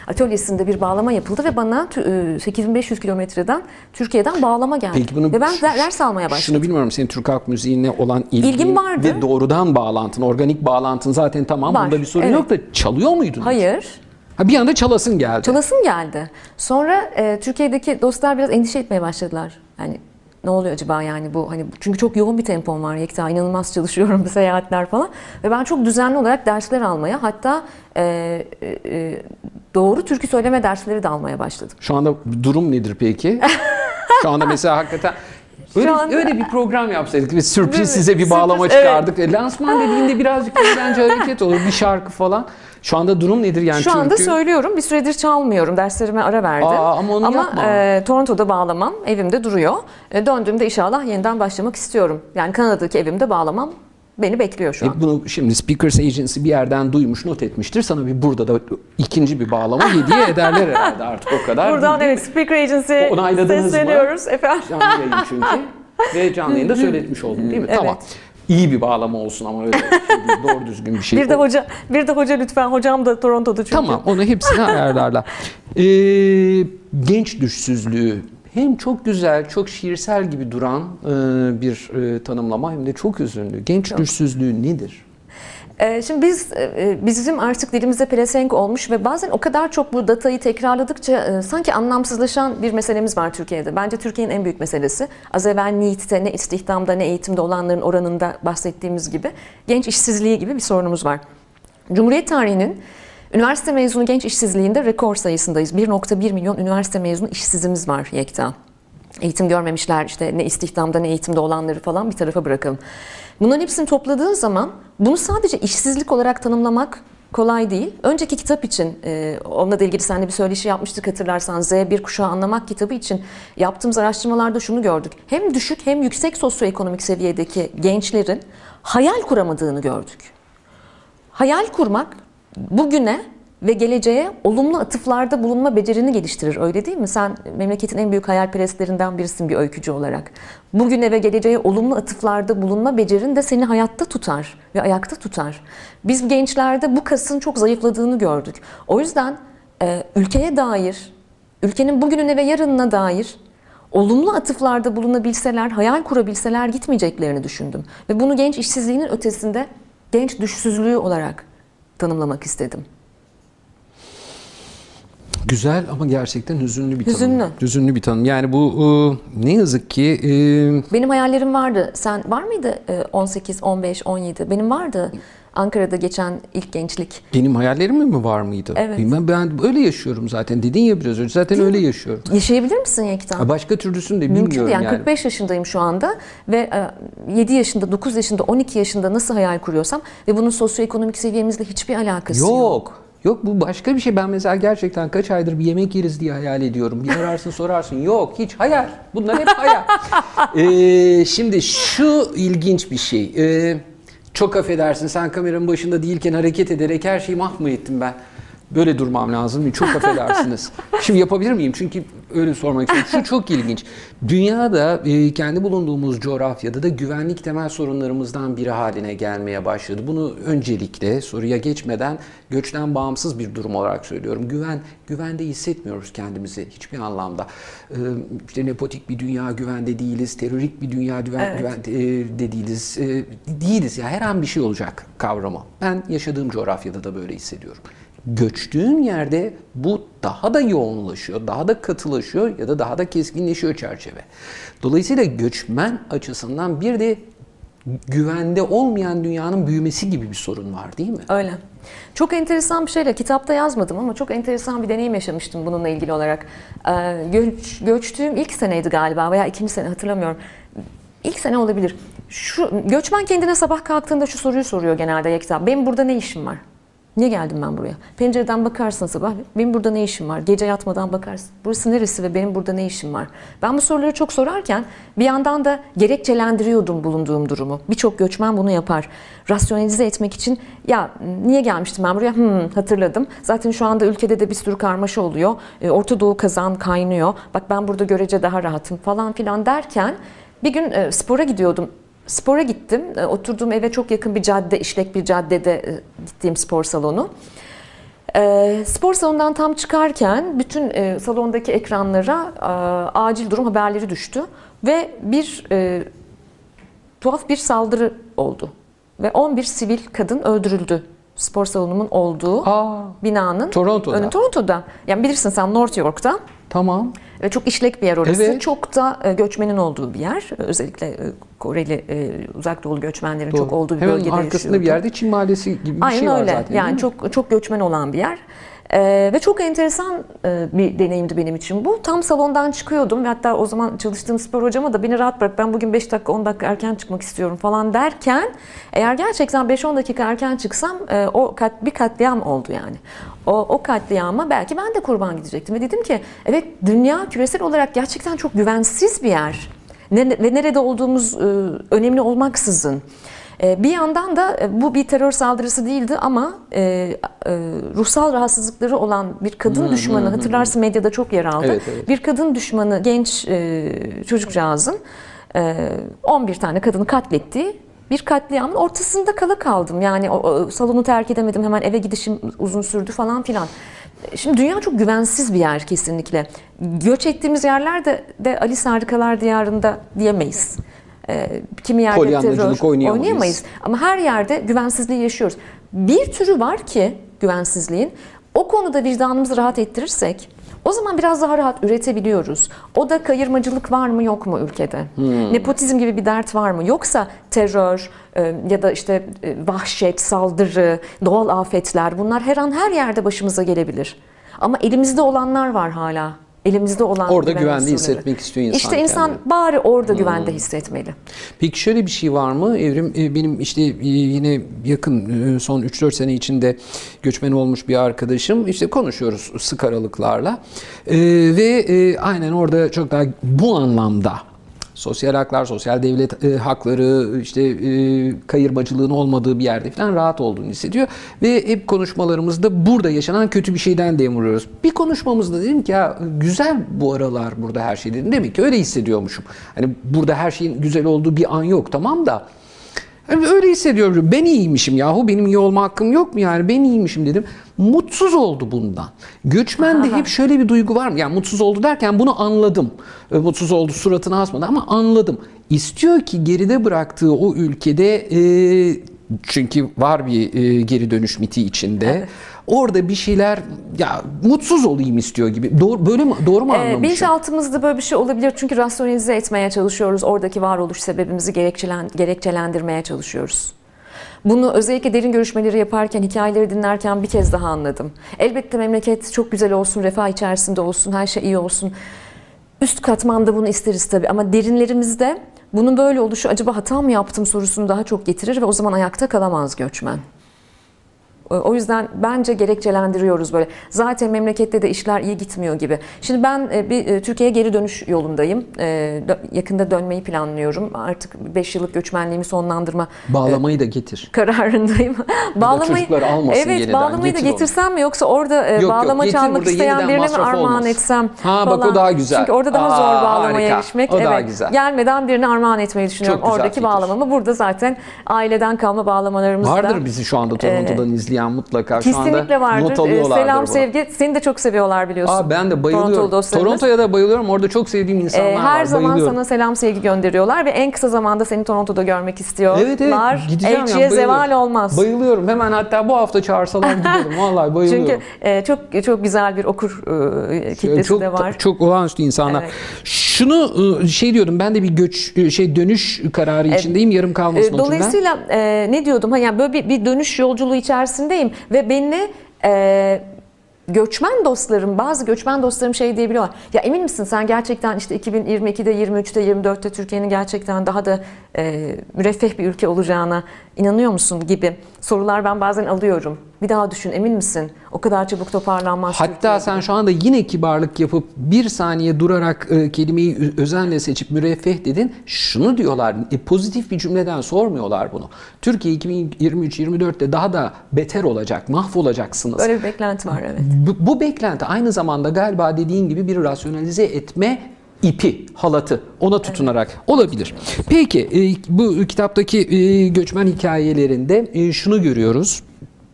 atölyesinde bir bağlama yapıldı ve bana tü- e, 8500 kilometreden Türkiye'den bağlama geldi. Peki bunu ve ben de- ders almaya başladım. Şunu bilmiyorum senin Türk halk müziğine olan ilgin İlgim vardı. ve doğrudan bağlantın, organik bağlantın zaten tamam. Var, Bunda bir sorun evet. yok da çalıyor muydun? Hayır. Ha, bir anda çalasın geldi. Çalasım geldi. Sonra e, Türkiye'deki dostlar biraz endişe etmeye başladılar. Yani ne oluyor acaba yani bu hani çünkü çok yoğun bir tempom var Yekta inanılmaz çalışıyorum seyahatler falan ve ben çok düzenli olarak dersler almaya hatta e, e, e, doğru türkü söyleme dersleri de almaya başladım. Şu anda durum nedir peki? Şu anda mesela hakikaten Öyle, Şu an- öyle bir program yapsaydık. Değil mi? sürpriz size bir bağlama Sürpriz, çıkardık. E, Lansman dediğinde birazcık bence hareket olur. Bir şarkı falan. Şu anda durum nedir yani? Şu anda türkü- söylüyorum. Bir süredir çalmıyorum. Derslerime ara verdim. Aa, ama onu yapma. e, Toronto'da bağlamam evimde duruyor. E, döndüğümde inşallah yeniden başlamak istiyorum. Yani Kanada'daki evimde bağlamam beni bekliyor şu an. E bunu şimdi Speakers Agency bir yerden duymuş, not etmiştir. Sana bir burada da ikinci bir bağlama hediye ederler herhalde artık o kadar. Buradan evet Speaker Agency'ye Onayladınız mı? sesleniyoruz efendim. Canlı yayın çünkü. Ve canlı yayında söyletmiş oldum değil mi? Evet. Tamam. İyi bir bağlama olsun ama öyle şey doğru düzgün bir şey. Bir de hoca bir de hoca lütfen hocam da Toronto'da çünkü. Tamam onu hepsini ayarlarlar. Ee, genç düşsüzlüğü hem çok güzel, çok şiirsel gibi duran e, bir e, tanımlama hem de çok üzünlü. Genç düşsüzlüğü nedir? Ee, Şimdi biz e, bizim artık dilimize pelesenk olmuş ve bazen o kadar çok bu datayı tekrarladıkça e, sanki anlamsızlaşan bir meselemiz var Türkiye'de. Bence Türkiye'nin en büyük meselesi. Az evvel NEET'te ne istihdamda ne eğitimde olanların oranında bahsettiğimiz gibi genç işsizliği gibi bir sorunumuz var. Cumhuriyet tarihinin üniversite mezunu genç işsizliğinde rekor sayısındayız. 1.1 milyon üniversite mezunu işsizimiz var Yekta. Eğitim görmemişler işte ne istihdamda ne eğitimde olanları falan bir tarafa bırakalım. Bunların hepsini topladığın zaman bunu sadece işsizlik olarak tanımlamak kolay değil. Önceki kitap için, e, onunla da ilgili seninle bir söyleşi yapmıştık hatırlarsan Z1 kuşağı anlamak kitabı için yaptığımız araştırmalarda şunu gördük. Hem düşük hem yüksek sosyoekonomik seviyedeki gençlerin hayal kuramadığını gördük. Hayal kurmak bugüne ve geleceğe olumlu atıflarda bulunma becerini geliştirir. Öyle değil mi? Sen memleketin en büyük hayalperestlerinden birisin bir öykücü olarak. Bugüne ve geleceğe olumlu atıflarda bulunma becerin de seni hayatta tutar ve ayakta tutar. Biz gençlerde bu kasın çok zayıfladığını gördük. O yüzden e, ülkeye dair, ülkenin bugününe ve yarınına dair olumlu atıflarda bulunabilseler, hayal kurabilseler gitmeyeceklerini düşündüm. Ve bunu genç işsizliğinin ötesinde genç düşsüzlüğü olarak tanımlamak istedim. Güzel ama gerçekten hüzünlü bir tanım. Hüzünlü. Hüzünlü bir tanım. Yani bu e, ne yazık ki e, Benim hayallerim vardı. Sen var mıydı e, 18, 15, 17? Benim vardı. Ankara'da geçen ilk gençlik. benim hayallerim mi var mıydı? Evet. Bilmem ben öyle yaşıyorum zaten. Dedin ya biraz önce zaten öyle yaşıyorum. Yaşayabilir misin Yekta? Başka türlüsünü de Mümkün bilmiyorum değil. Yani, yani. 45 yaşındayım şu anda ve e, 7 yaşında, 9 yaşında, 12 yaşında nasıl hayal kuruyorsam ve bunun sosyoekonomik seviyemizle hiçbir alakası yok. Yok. Yok bu başka bir şey. Ben mesela gerçekten kaç aydır bir yemek yeriz diye hayal ediyorum. Bir ararsın sorarsın. Yok hiç hayal. Bunlar hep hayal. Ee, şimdi şu ilginç bir şey. Ee, çok affedersin sen kameranın başında değilken hareket ederek her şeyi mahmur ettim ben. Böyle durmam lazım. Çok affedersiniz. Şimdi yapabilir miyim? Çünkü öyle sormak istiyorum. Şu çok ilginç. Dünyada e, kendi bulunduğumuz coğrafyada da güvenlik temel sorunlarımızdan biri haline gelmeye başladı. Bunu öncelikle soruya geçmeden göçten bağımsız bir durum olarak söylüyorum. Güven güvende hissetmiyoruz kendimizi hiçbir anlamda. Ee, işte nepotik bir dünya güvende değiliz, terörik bir dünya güven, Evet. güvende değiliz. Ee, değiliz ya her an bir şey olacak kavramı. Ben yaşadığım coğrafyada da böyle hissediyorum. Göçtüğün yerde bu daha da yoğunlaşıyor, daha da katılaşıyor ya da daha da keskinleşiyor çerçeve. Dolayısıyla göçmen açısından bir de güvende olmayan dünyanın büyümesi gibi bir sorun var değil mi? Öyle. Çok enteresan bir şeyle kitapta yazmadım ama çok enteresan bir deneyim yaşamıştım bununla ilgili olarak. Ee, göç, göçtüğüm ilk seneydi galiba veya ikinci sene hatırlamıyorum. İlk sene olabilir. Şu göçmen kendine sabah kalktığında şu soruyu soruyor genelde Yekta. Benim burada ne işim var? Niye geldim ben buraya? Pencereden bakarsın sabah. Benim burada ne işim var? Gece yatmadan bakarsın. Burası neresi ve benim burada ne işim var? Ben bu soruları çok sorarken bir yandan da gerekçelendiriyordum bulunduğum durumu. Birçok göçmen bunu yapar. Rasyonelize etmek için ya niye gelmiştim ben buraya? Hmm, hatırladım. Zaten şu anda ülkede de bir sürü karmaşa oluyor. E, Orta Doğu kazan kaynıyor. Bak ben burada görece daha rahatım falan filan derken bir gün e, spora gidiyordum. Spora gittim. E, Oturduğum eve çok yakın bir cadde, işlek bir caddede e, gittiğim spor salonu. E, spor salonundan tam çıkarken bütün salondaki ekranlara acil durum haberleri düştü ve bir tuhaf bir saldırı oldu ve 11 sivil kadın öldürüldü. Spor salonumun olduğu Aa, binanın Toronto'da. önü Toronto'da. Yani bilirsin sen North York'ta. tamam. Ve çok işlek bir yer orası. Evet. Çok da e, göçmenin olduğu bir yer. Özellikle e, Koreli, e, uzak doğulu göçmenlerin Doğru. çok olduğu bir Hemen bölgede arkasında yaşıyordu. bir yerde Çin mahallesi gibi bir Aynen şey var öyle. zaten. yani çok çok göçmen olan bir yer. Ee, ve çok enteresan e, bir deneyimdi benim için bu. Tam salondan çıkıyordum ve hatta o zaman çalıştığım spor hocama da beni rahat bırak ben bugün 5 dakika 10 dakika erken çıkmak istiyorum falan derken eğer gerçekten 5-10 dakika erken çıksam e, o kat, bir katliam oldu yani. O, o katliama belki ben de kurban gidecektim ve dedim ki evet dünya küresel olarak gerçekten çok güvensiz bir yer. Ne- ve nerede olduğumuz e, önemli olmaksızın. E, Bir yandan da e, bu bir terör saldırısı değildi ama e, e, ruhsal rahatsızlıkları olan bir kadın düşmanı hatırlarsın medyada çok yer aldı. Evet, evet. Bir kadın düşmanı genç çocukcağızın e, 11 tane kadını katlettiği bir katliamın ortasında kala kaldım. Yani o, salonu terk edemedim hemen eve gidişim uzun sürdü falan filan. Şimdi dünya çok güvensiz bir yer kesinlikle. Göç ettiğimiz yerlerde de Alice Harikalar Diyarı'nda diyemeyiz. Ee, kimi yerde terör oynayamayız. Ama her yerde güvensizliği yaşıyoruz. Bir türü var ki güvensizliğin o konuda vicdanımızı rahat ettirirsek o zaman biraz daha rahat üretebiliyoruz. O da kayırmacılık var mı yok mu ülkede? Nepotizm gibi bir dert var mı? Yoksa terör e, ya da işte e, vahşet, saldırı, doğal afetler bunlar her an her yerde başımıza gelebilir. Ama elimizde olanlar var hala. Elimizde olan Orada güven güvende hissetmek istiyor insan İşte insan kendini. bari orada güvende hissetmeli. Peki şöyle bir şey var mı? Evrim e, benim işte e, yine yakın e, son 3-4 sene içinde göçmen olmuş bir arkadaşım. İşte konuşuyoruz sık aralıklarla. E, ve e, aynen orada çok daha bu anlamda sosyal haklar, sosyal devlet e, hakları, işte e, kayırmacılığın olmadığı bir yerde falan rahat olduğunu hissediyor. Ve hep konuşmalarımızda burada yaşanan kötü bir şeyden dem vuruyoruz. Bir konuşmamızda dedim ki ya güzel bu aralar burada her şey dedim. Demek ki öyle hissediyormuşum. Hani burada her şeyin güzel olduğu bir an yok tamam da yani öyle hissediyorum. Ben iyiymişim yahu. Benim iyi olma hakkım yok mu yani? Ben iyiymişim dedim. Mutsuz oldu bundan. Göçmende hep şöyle bir duygu var mı? Yani mutsuz oldu derken bunu anladım. E, Mutsuz oldu suratına asmadı ama anladım. İstiyor ki geride bıraktığı o ülkede e, çünkü var bir e, geri dönüş miti içinde. Orada bir şeyler ya mutsuz olayım istiyor gibi. Doğru böyle mi doğru mu Ee, anlamışım? bilinçaltımızda böyle bir şey olabilir çünkü rasyonelize etmeye çalışıyoruz. Oradaki varoluş sebebimizi gerekçelen, gerekçelendirmeye çalışıyoruz. Bunu özellikle derin görüşmeleri yaparken, hikayeleri dinlerken bir kez daha anladım. Elbette memleket çok güzel olsun, refah içerisinde olsun, her şey iyi olsun. Üst katmanda bunu isteriz tabii ama derinlerimizde bunun böyle oluşu acaba hata mı yaptım sorusunu daha çok getirir ve o zaman ayakta kalamaz göçmen. O yüzden bence gerekçelendiriyoruz böyle. Zaten memlekette de işler iyi gitmiyor gibi. Şimdi ben e, bir e, Türkiye'ye geri dönüş yolundayım. E, Yakında dönmeyi planlıyorum. Artık 5 yıllık göçmenliğimi sonlandırma Bağlamayı da getir. kararındayım. almasın Evet, yeniden, bağlamayı da getir onu. getirsem mi yoksa orada Yok, yok, bağlama getir çalmak isteyen birine mi armağan olmaz. etsem Ha, bak o falan. daha güzel. Çünkü orada daha Aa, zor bağlamaya harika. erişmek. O daha evet. güzel. Gelmeden birine armağan etmeyi düşünüyorum. Oradaki fikir. bağlamamı burada zaten aileden kalma bağlamalarımızda. Vardır bizi şu anda Toronto'dan izleyen mutlaka. Şu Kesinlikle anda vardır. not Ee, alıyorlardır Selam bunu. sevgi. Seni de çok seviyorlar biliyorsun. Aa, ben de bayılıyorum. Toronto'ya da bayılıyorum. Orada çok sevdiğim insanlar Ee, her var. zaman bayılıyorum. sana selam sevgi gönderiyorlar ve en kısa zamanda seni Toronto'da görmek istiyorlar. Evet evet gideceğim Elçiye ya, bayılıyorum. zeval olmaz. Bayılıyorum. Hemen hatta bu hafta çağırsalar giderim. Vallahi bayılıyorum. Çünkü e, çok çok güzel bir okur e, kitlesi çok, de var. Çok olağanüstü insanlar. Evet. Şunu e, şey diyordum ben de bir göç e, şey dönüş kararı içindeyim. Yarım kalmasın E. Dolayısıyla e, ne diyordum? Ha, yani böyle bir, bir dönüş yolculuğu içerisindeyim ve beni e, göçmen dostlarım, bazı göçmen dostlarım şey diyebiliyorlar. Ya emin misin sen gerçekten işte 2022'de, 23'te, 24'te Türkiye'nin gerçekten daha da e, müreffeh bir ülke olacağına inanıyor musun gibi sorular ben bazen alıyorum. Bir daha düşün emin misin? O kadar çabuk toparlanmaz Hatta Türkiye. sen şu anda yine kibarlık yapıp bir saniye durarak e, kelimeyi özenle seçip müreffeh dedin. Şunu diyorlar, e, pozitif bir cümleden sormuyorlar bunu. Türkiye 2023-24'te daha da beter olacak, mahvolacaksınız. Böyle bir beklenti var evet. Bu, bu beklenti aynı zamanda galiba dediğin gibi bir rasyonalize etme ipi, halatı ona tutunarak olabilir. Peki e, bu kitaptaki e, göçmen hikayelerinde e, şunu görüyoruz.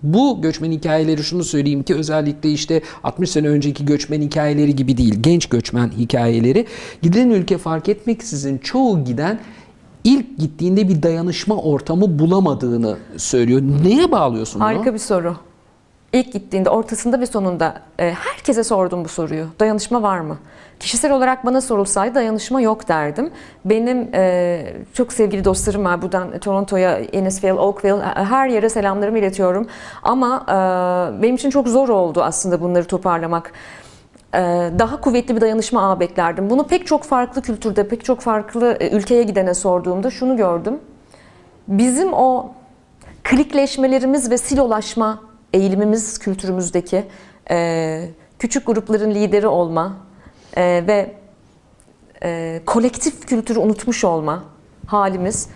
Bu göçmen hikayeleri şunu söyleyeyim ki özellikle işte 60 sene önceki göçmen hikayeleri gibi değil, genç göçmen hikayeleri. Gidilen ülke fark etmeksizin çoğu giden ilk gittiğinde bir dayanışma ortamı bulamadığını söylüyor. Neye bağlıyorsun bunu? Harika bir soru. İlk gittiğinde ortasında ve sonunda e, herkese sordum bu soruyu. Dayanışma var mı? Kişisel olarak bana sorulsaydı dayanışma yok derdim. Benim e, çok sevgili dostlarım var. Buradan Toronto'ya, Innisfail, Oakville her yere selamlarımı iletiyorum. Ama e, benim için çok zor oldu aslında bunları toparlamak. E, daha kuvvetli bir dayanışma ağı beklerdim. Bunu pek çok farklı kültürde, pek çok farklı e, ülkeye gidene sorduğumda şunu gördüm. Bizim o klikleşmelerimiz ve silolaşma eğilimimiz kültürümüzdeki e, küçük grupların lideri olma e, ve e, kolektif kültürü unutmuş olma halimiz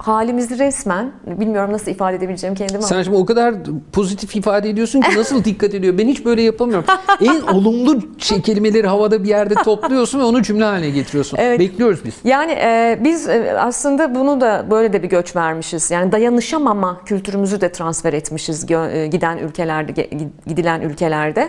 halimizi resmen bilmiyorum nasıl ifade edebileceğim kendimi Sen şimdi o kadar pozitif ifade ediyorsun ki nasıl dikkat ediyor? Ben hiç böyle yapamıyorum. en olumlu şey, kelimeleri havada bir yerde topluyorsun ve onu cümle haline getiriyorsun. Evet. Bekliyoruz biz. Yani e, biz e, aslında bunu da böyle de bir göç vermişiz. Yani dayanışamama kültürümüzü de transfer etmişiz e, giden ülkelerde, gidilen ülkelerde.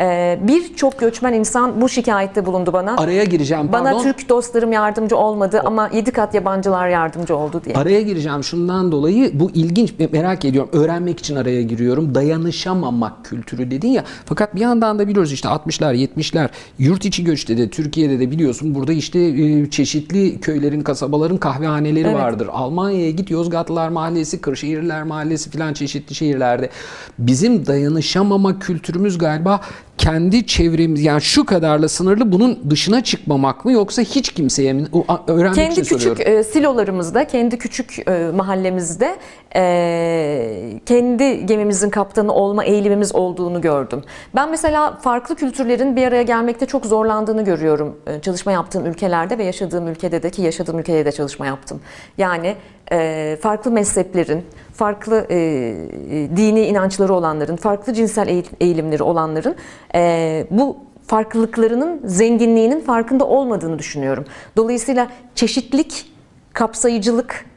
E, Birçok göçmen insan bu şikayette bulundu bana. Araya gireceğim pardon. Bana Türk dostlarım yardımcı olmadı ama yedi kat yabancılar yardımcı oldu diye. Araya gireceğim şundan dolayı bu ilginç merak ediyorum. Öğrenmek için araya giriyorum. Dayanışamamak kültürü dedin ya. Fakat bir yandan da biliyoruz işte 60'lar 70'ler yurt içi göçte de Türkiye'de de biliyorsun burada işte e, çeşitli köylerin kasabaların kahvehaneleri Evet. vardır. Almanya'ya git Yozgatlılar Mahallesi, Kırşehirliler Mahallesi filan çeşitli şehirlerde. Bizim dayanışamama kültürümüz galiba kendi çevremiz yani şu kadarla sınırlı bunun dışına çıkmamak mı yoksa hiç kimseye mi? Öğrenmek Kendi için küçük soruyorum. e, silolarımızda, kendi küçük e, mahallemizde e, kendi gemimizin kaptanı olma eğilimimiz olduğunu gördüm. Ben mesela farklı kültürlerin bir araya gelmekte çok zorlandığını görüyorum. E, çalışma yaptığım ülkelerde ve yaşadığım ülkede de ki yaşadığım ülkede de çalışma yaptım. Yani e, farklı mezheplerin, farklı e, e, dini inançları olanların, farklı cinsel eğil- eğilimleri olanların e, bu farklılıklarının zenginliğinin farkında olmadığını düşünüyorum. Dolayısıyla çeşitlik, kapsayıcılık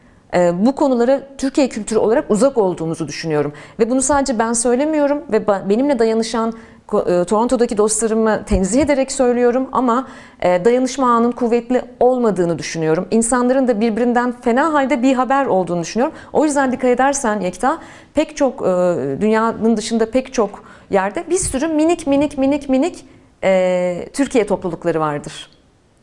bu konulara Türkiye kültürü olarak uzak olduğumuzu düşünüyorum. Ve bunu sadece ben söylemiyorum ve benimle dayanışan e, Toronto'daki dostlarımı tenzih ederek söylüyorum ama e, dayanışma ağının kuvvetli olmadığını düşünüyorum. İnsanların da birbirinden fena halde bir haber olduğunu düşünüyorum. O yüzden dikkat edersen Yekta pek çok e, dünyanın dışında pek çok yerde bir sürü minik minik minik minik Türkiye toplulukları vardır.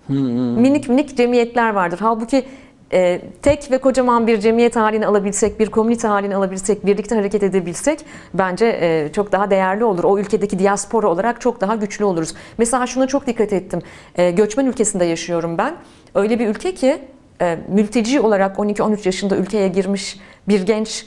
Minik minik cemiyetler vardır. Halbuki e, tek ve kocaman bir cemiyet halini alabilsek, bir komünite halini alabilsek, birlikte hareket edebilsek bence e, çok daha değerli olur. O ülkedeki diaspora olarak çok daha güçlü oluruz. Mesela şuna çok dikkat ettim. E, göçmen ülkesinde yaşıyorum ben. Öyle bir ülke ki e, mülteci olarak 12-13 yaşında ülkeye girmiş bir genç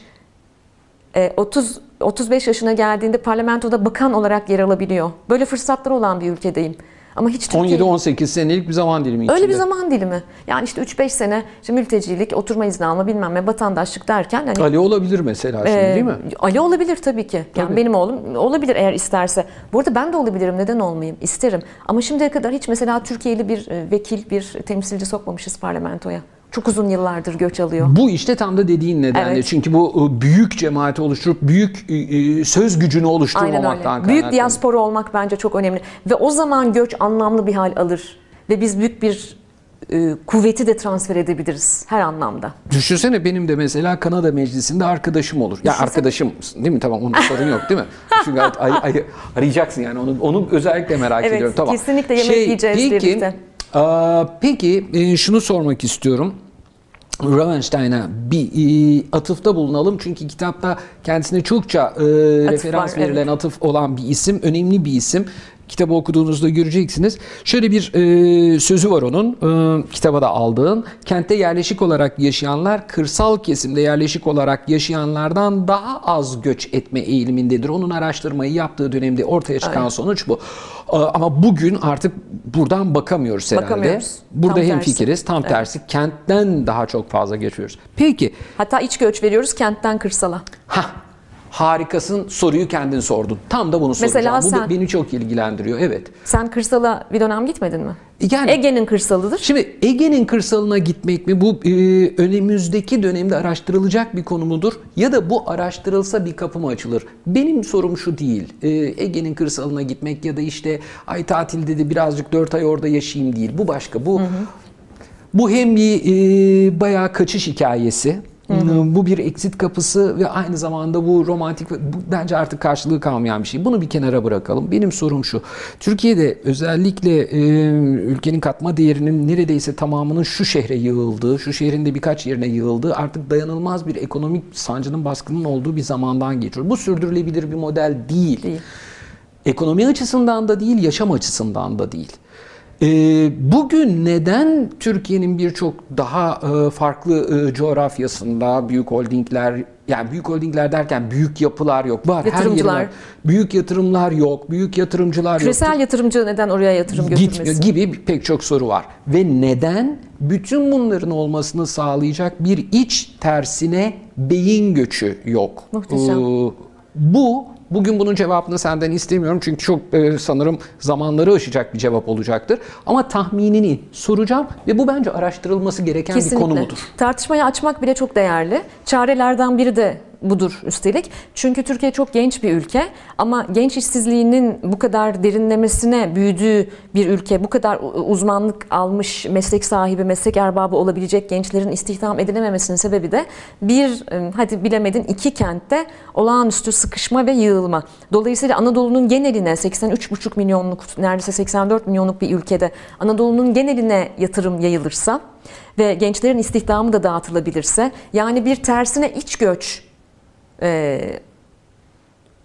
e, 30 35 yaşına geldiğinde parlamentoda bakan olarak yer alabiliyor. Böyle fırsatlar olan bir ülkedeyim. Ama hiç Türkiye 17-18 senelik bir zaman dilimi içinde. Öyle bir zaman dilimi. Yani işte 3-5 sene işte mültecilik, oturma izni alma bilmem ne vatandaşlık derken hani Ali olabilir mesela şimdi e, değil mi? Ali olabilir tabii ki. Yani Tabii. benim oğlum olabilir eğer isterse. Bu arada ben de olabilirim. Neden olmayayım? İsterim. Ama şimdiye kadar hiç mesela Türkiye'li bir e, vekil, bir temsilci sokmamışız parlamentoya. Çok uzun yıllardır göç alıyor. Bu işte tam da dediğin nedenle. Evet. Çünkü bu e, büyük cemaati oluşturup büyük e, e, söz gücünü oluşturmamaktan öyle. Büyük diaspora olmak bence çok önemli. Ve o zaman göç anlamlı bir hal alır. Ve biz büyük bir e, kuvveti de transfer edebiliriz her anlamda. Düşünsene benim de mesela Kanada Meclisi'nde arkadaşım olur. Ya arkadaşım değil mi? Tamam onun sorun yok değil mi? Çünkü ay- ay- ay- arayacaksın yani onu onu özellikle merak Evet, ediyorum. Tamam. kesinlikle yemek yiyeceğiz peki, birlikte. aa, peki e, şunu sormak istiyorum. Ravenstein'a bir e, atıfta bulunalım. Çünkü kitapta kendisine çokça e, referans var, verilen evet. atıf olan bir isim. Önemli bir isim. Kitabı okuduğunuzda göreceksiniz. Şöyle bir e, sözü var onun. E, kitaba da aldığın. Kentte yerleşik olarak yaşayanlar kırsal kesimde yerleşik olarak yaşayanlardan daha az göç etme eğilimindedir. Onun araştırmayı yaptığı dönemde ortaya çıkan Aynen. sonuç bu. E, ama bugün artık buradan bakamıyoruz herhalde. Bakamıyoruz. Burada hem fikiriz. Tam Evet. tersi kentten daha çok fazla geçiyoruz. Peki Hatta iç göç veriyoruz kentten kırsala. ha harikasın soruyu kendin sordun. Tam da bunu Mesela soracağım. Bu sen- beni çok ilgilendiriyor. Evet. Sen kırsala bir dönem gitmedin mi? Yani Ege'nin kırsalıdır. Şimdi Ege'nin kırsalına gitmek mi bu e, önümüzdeki dönemde araştırılacak bir konu mudur? Ya da bu araştırılsa bir kapı mı açılır? Benim sorum şu değil. E, Ege'nin kırsalına gitmek ya da işte ay tatilde de birazcık 4 ay orada yaşayayım değil. Bu başka. Bu bu hem bir e, bayağı kaçış hikayesi Bu bir exit kapısı ve aynı zamanda bu romantik bu bence artık karşılığı kalmayan bir şey. Bunu bir kenara bırakalım. Benim sorum şu. Türkiye'de özellikle e, ülkenin katma değerinin neredeyse tamamının şu şehre yığıldığı, şu şehrin de birkaç yerine yığıldığı artık dayanılmaz bir ekonomik sancının baskının olduğu bir zamandan geçiyor. Bu sürdürülebilir bir model değil. Değil. Ekonomi açısından da değil, yaşam açısından da değil. Ee, bugün neden Türkiye'nin birçok daha e, farklı e, coğrafyasında büyük holdingler, yani büyük holdingler derken büyük yapılar yok. Var her Yatırımcılar. yeri var. Büyük yatırımlar yok, büyük yatırımcılar yok. Küresel yatırımcı neden oraya yatırım Gitmiyor götürmesin? gibi pek çok soru var. Ve neden bütün bunların olmasını sağlayacak bir iç tersine beyin göçü yok? Muhteşem. Ee, bu bugün bunun cevabını senden istemiyorum çünkü çok e, sanırım zamanları aşacak bir cevap olacaktır. Ama tahminini soracağım ve bu bence araştırılması gereken bir konu mudur? Tartışmayı açmak bile çok değerli. Çarelerden biri de budur üstelik. Çünkü Türkiye çok genç bir ülke ama genç işsizliğinin bu kadar derinlemesine büyüdüğü bir ülke, bu kadar uzmanlık almış meslek sahibi, meslek erbabı olabilecek gençlerin istihdam edilememesinin sebebi de bir, hadi bilemedin iki kentte olağanüstü sıkışma ve yığılma. Dolayısıyla Anadolu'nun geneline 83,5 milyonluk, neredeyse 84 milyonluk bir ülkede Anadolu'nun geneline yatırım yayılırsa ve gençlerin istihdamı da dağıtılabilirse yani bir tersine iç göç e,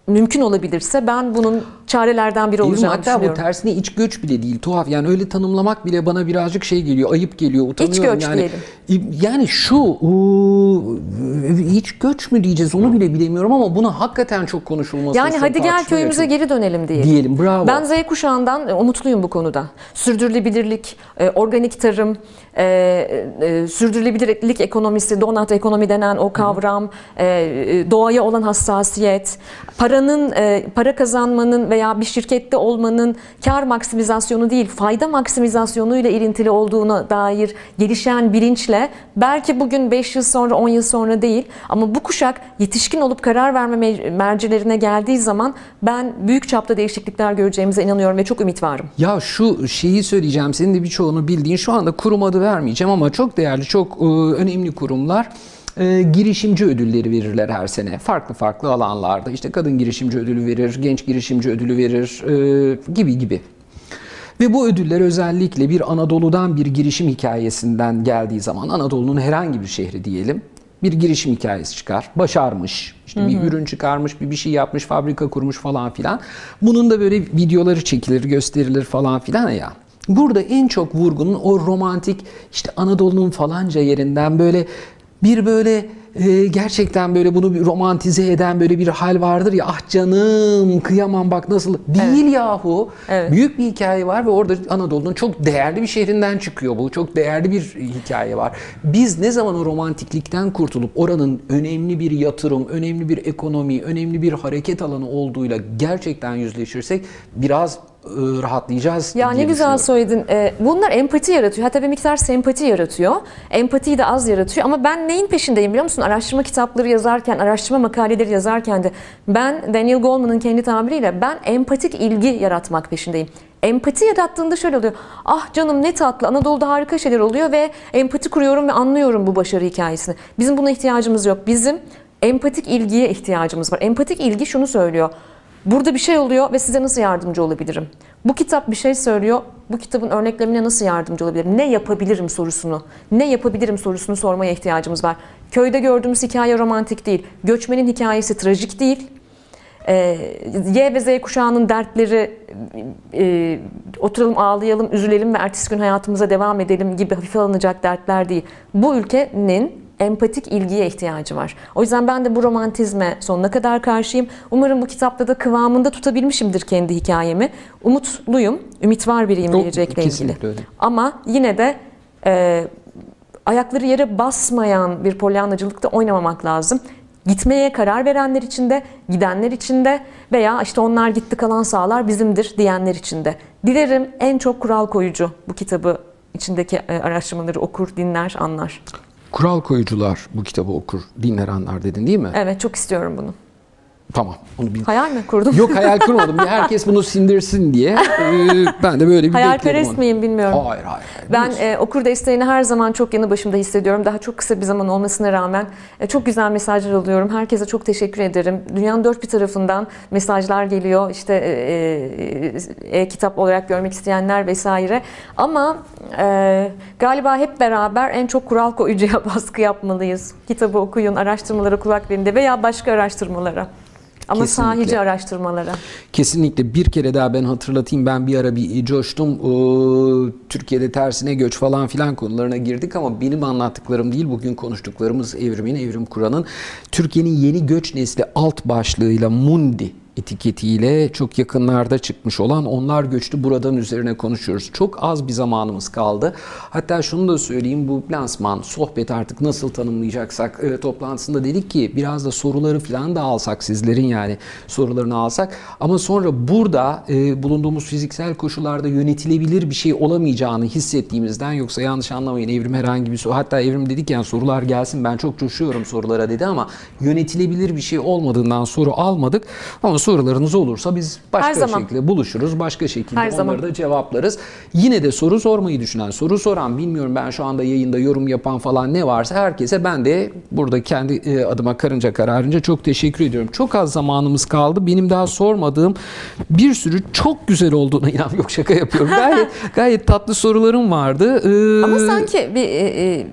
mümkün olabilirse ben bunun çarelerden biri Değil mi? olacağını Hatta bu düşünüyorum. tersine iç göç bile değil tuhaf yani öyle tanımlamak bile bana birazcık şey geliyor ayıp geliyor utanıyorum göç yani diyelim. yani şu iç göç mü diyeceğiz onu bile bilemiyorum ama buna hakikaten çok konuşulması Yani hadi gel köyümüze geri dönelim diyelim. diyelim bravo Ben Z kuşağından e, umutluyum bu konuda. Sürdürülebilirlik, e, organik tarım, e, sürdürülebilirlik ekonomisi, donat ekonomi denen o kavram, doğaya olan hassasiyet, paranın, e, para kazanmanın veya bir şirkette olmanın kar maksimizasyonu değil, fayda maksimizasyonu ile ilintili olduğuna dair gelişen bilinçle belki bugün 5 yıl sonra, 10 yıl sonra değil ama bu kuşak yetişkin olup karar verme me- mercilerine geldiği zaman ben büyük çapta değişiklikler göreceğimize inanıyorum ve çok ümit varım. Ya şu şeyi söyleyeceğim senin de birçoğunu bildiğin şu anda kurum adı vermeyeceğim ama çok değerli çok e, önemli kurumlar e, girişimci ödülleri verirler her sene. Farklı farklı alanlarda işte kadın girişimci ödülü verir, genç girişimci ödülü verir e, gibi gibi. Ve bu ödüller özellikle bir Anadolu'dan bir girişim hikayesinden geldiği zaman Anadolu'nun herhangi bir şehri diyelim bir girişim hikayesi çıkar. Başarmış, işte bir ürün çıkarmış, bir bir şey yapmış, fabrika kurmuş falan filan. Bunun da böyle videoları çekilir, gösterilir falan filan ya. Burada en çok vurgunun o romantik işte Anadolu'nun falanca yerinden böyle bir böyle e, gerçekten böyle bunu romantize eden böyle bir hal vardır ya ah canım kıyamam bak nasıl değil yahu. Evet. büyük bir hikaye var ve orada Anadolu'nun çok değerli bir şehrinden çıkıyor bu. Çok değerli bir hikaye var. Biz ne zaman o romantiklikten kurtulup oranın önemli bir yatırım önemli bir ekonomi önemli bir hareket alanı olduğuyla gerçekten yüzleşirsek biraz rahatlayacağız Ya ne güzel söyledin. Ee, bunlar empati yaratıyor. Hatta bir miktar sempati yaratıyor. Empatiyi de az yaratıyor. Ama ben neyin peşindeyim biliyor musun? Araştırma kitapları yazarken, araştırma makaleleri yazarken de ben Daniel Goleman'ın kendi tabiriyle ben empatik ilgi yaratmak peşindeyim. Empati yarattığında şöyle oluyor. Ah canım ne tatlı Anadolu'da harika şeyler oluyor ve empati kuruyorum ve anlıyorum bu başarı hikayesini. Bizim buna ihtiyacımız yok. Bizim empatik ilgiye ihtiyacımız var. Empatik ilgi şunu söylüyor. Burada bir şey oluyor ve size nasıl yardımcı olabilirim? Bu kitap bir şey söylüyor. Bu kitabın örneklemine nasıl yardımcı olabilirim? Ne yapabilirim sorusunu, ne yapabilirim sorusunu sormaya ihtiyacımız var. Köyde gördüğümüz hikaye romantik değil. Göçmenin hikayesi trajik değil. Ee, Y ve Z kuşağının dertleri e, oturalım ağlayalım, üzülelim ve ertesi gün hayatımıza devam edelim gibi hafife alınacak dertler değil. Bu ülkenin empatik ilgiye ihtiyacı var. O yüzden ben de bu romantizme sonuna kadar karşıyım. Umarım bu kitapta da kıvamında tutabilmişimdir kendi hikayemi. Umutluyum, ümit var biriyim gelecekle ilgili. öyle. Ama yine de e, ayakları yere basmayan bir polyanacılıkta oynamamak lazım. Gitmeye karar verenler için de, gidenler için de veya işte onlar gitti kalan sağlar bizimdir diyenler için de. Dilerim en çok kural koyucu bu kitabı içindeki e, araştırmaları okur, dinler, anlar. Kural koyucular bu kitabı okur, dinler anlar dedin değil mi? Evet çok istiyorum bunu. Tamam onu bil. Hayal mi kurdum? Yok hayal kurmadım. Herkes bunu sindirsin diye. Ee, ben de böyle bir bekledim Hayalperest miyim bilmiyorum. Hayır hayır. hayır. Ben e, okur desteğini her zaman çok yanı başımda hissediyorum. Daha çok kısa bir zaman olmasına rağmen e, çok güzel mesajlar alıyorum. Herkese çok teşekkür ederim. Dünyanın dört bir tarafından mesajlar geliyor. İşte e, e, e-kitap olarak görmek isteyenler vesaire. Ama e, galiba hep beraber en çok kural koyucuya baskı yapmalıyız. Kitabı okuyun, araştırmalara kulak verin de veya başka araştırmalara. Ama Kesinlikle. sahici araştırmalara. Kesinlikle bir kere daha ben hatırlatayım ben bir ara bir coştum Ee, Türkiye'de tersine göç falan filan konularına girdik ama benim anlattıklarım değil bugün konuştuklarımız evrimin evrim Kur'an'ın Türkiye'nin yeni göç nesli alt başlığıyla Mundi etiketiyle çok yakınlarda çıkmış olan onlar göçtü buradan üzerine konuşuyoruz. Çok az bir zamanımız kaldı. Hatta şunu da söyleyeyim bu lansman, sohbet artık nasıl tanımlayacaksak e, toplantısında dedik ki biraz da soruları falan da alsak sizlerin yani sorularını alsak ama sonra burada e, bulunduğumuz fiziksel koşullarda yönetilebilir bir şey olamayacağını hissettiğimizden yoksa yanlış anlamayın Evrim herhangi bir soru hatta Evrim dedik yani sorular gelsin ben çok coşuyorum sorulara dedi ama yönetilebilir bir şey olmadığından soru almadık ama sorularınız olursa biz Her başka zaman. şekilde buluşuruz başka şekilde Her onları zaman. da cevaplarız. Yine de soru sormayı düşünen, soru soran, bilmiyorum ben şu anda yayında yorum yapan falan ne varsa herkese ben de burada kendi e, adıma karınca kararınca çok teşekkür ediyorum. Çok az zamanımız kaldı. Benim daha sormadığım bir sürü çok güzel olduğuna inan yok şaka yapıyorum. Gayet gayet tatlı sorularım vardı. Ee, Ama sanki bir, e, e,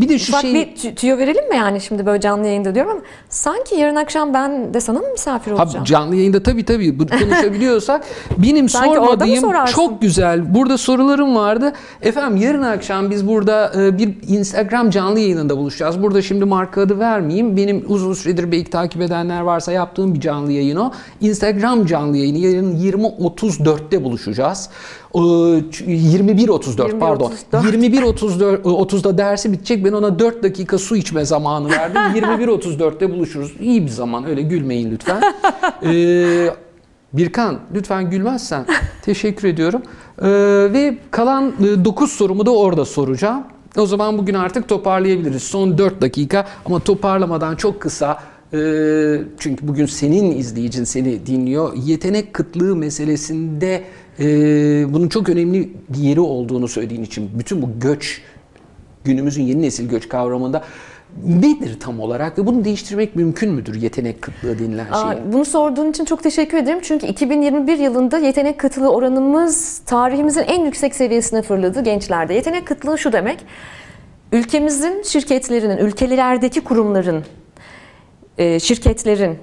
bir de şu şey bir tü- tüyo verelim mi yani şimdi böyle canlı yayında diyorum ama sanki yarın akşam ben de sana mı misafir Ha, olacağım? Canlı yayında tabii tabii bunu konuşabiliyorsak benim Sanki sormadığım çok güzel burada sorularım vardı. Efendim yarın akşam biz burada e, bir Instagram canlı yayınında buluşacağız. Burada şimdi marka adı vermeyeyim. Benim uzun süredir belki takip edenler varsa yaptığım bir canlı yayın o. Instagram canlı yayını yarın 20.34'te buluşacağız. Ee, ç- 21.34 pardon. 21.34. 21.34 30'da dersi bitecek. Ben ona 4 dakika su içme zamanı verdim. 21.34'te buluşuruz. İyi bir zaman. Öyle gülmeyin lütfen. Ee, Birkan lütfen gülmezsen teşekkür ediyorum. Ee, ve kalan 9 sorumu da orada soracağım. O zaman bugün artık toparlayabiliriz. Son 4 dakika ama toparlamadan çok kısa e, çünkü bugün senin izleyicin seni dinliyor. Yetenek kıtlığı meselesinde e, bunun çok önemli bir yeri olduğunu söylediğin için bütün bu göç günümüzün yeni nesil göç kavramında nedir tam olarak ve bunu değiştirmek mümkün müdür yetenek kıtlığı denilen şey? Bunu sorduğun için çok teşekkür ederim. Çünkü 2021 yılında yetenek kıtlığı oranımız tarihimizin en yüksek seviyesine fırladı gençlerde. Yetenek kıtlığı şu demek. Ülkemizin şirketlerinin, ülkelerdeki kurumların, e, şirketlerin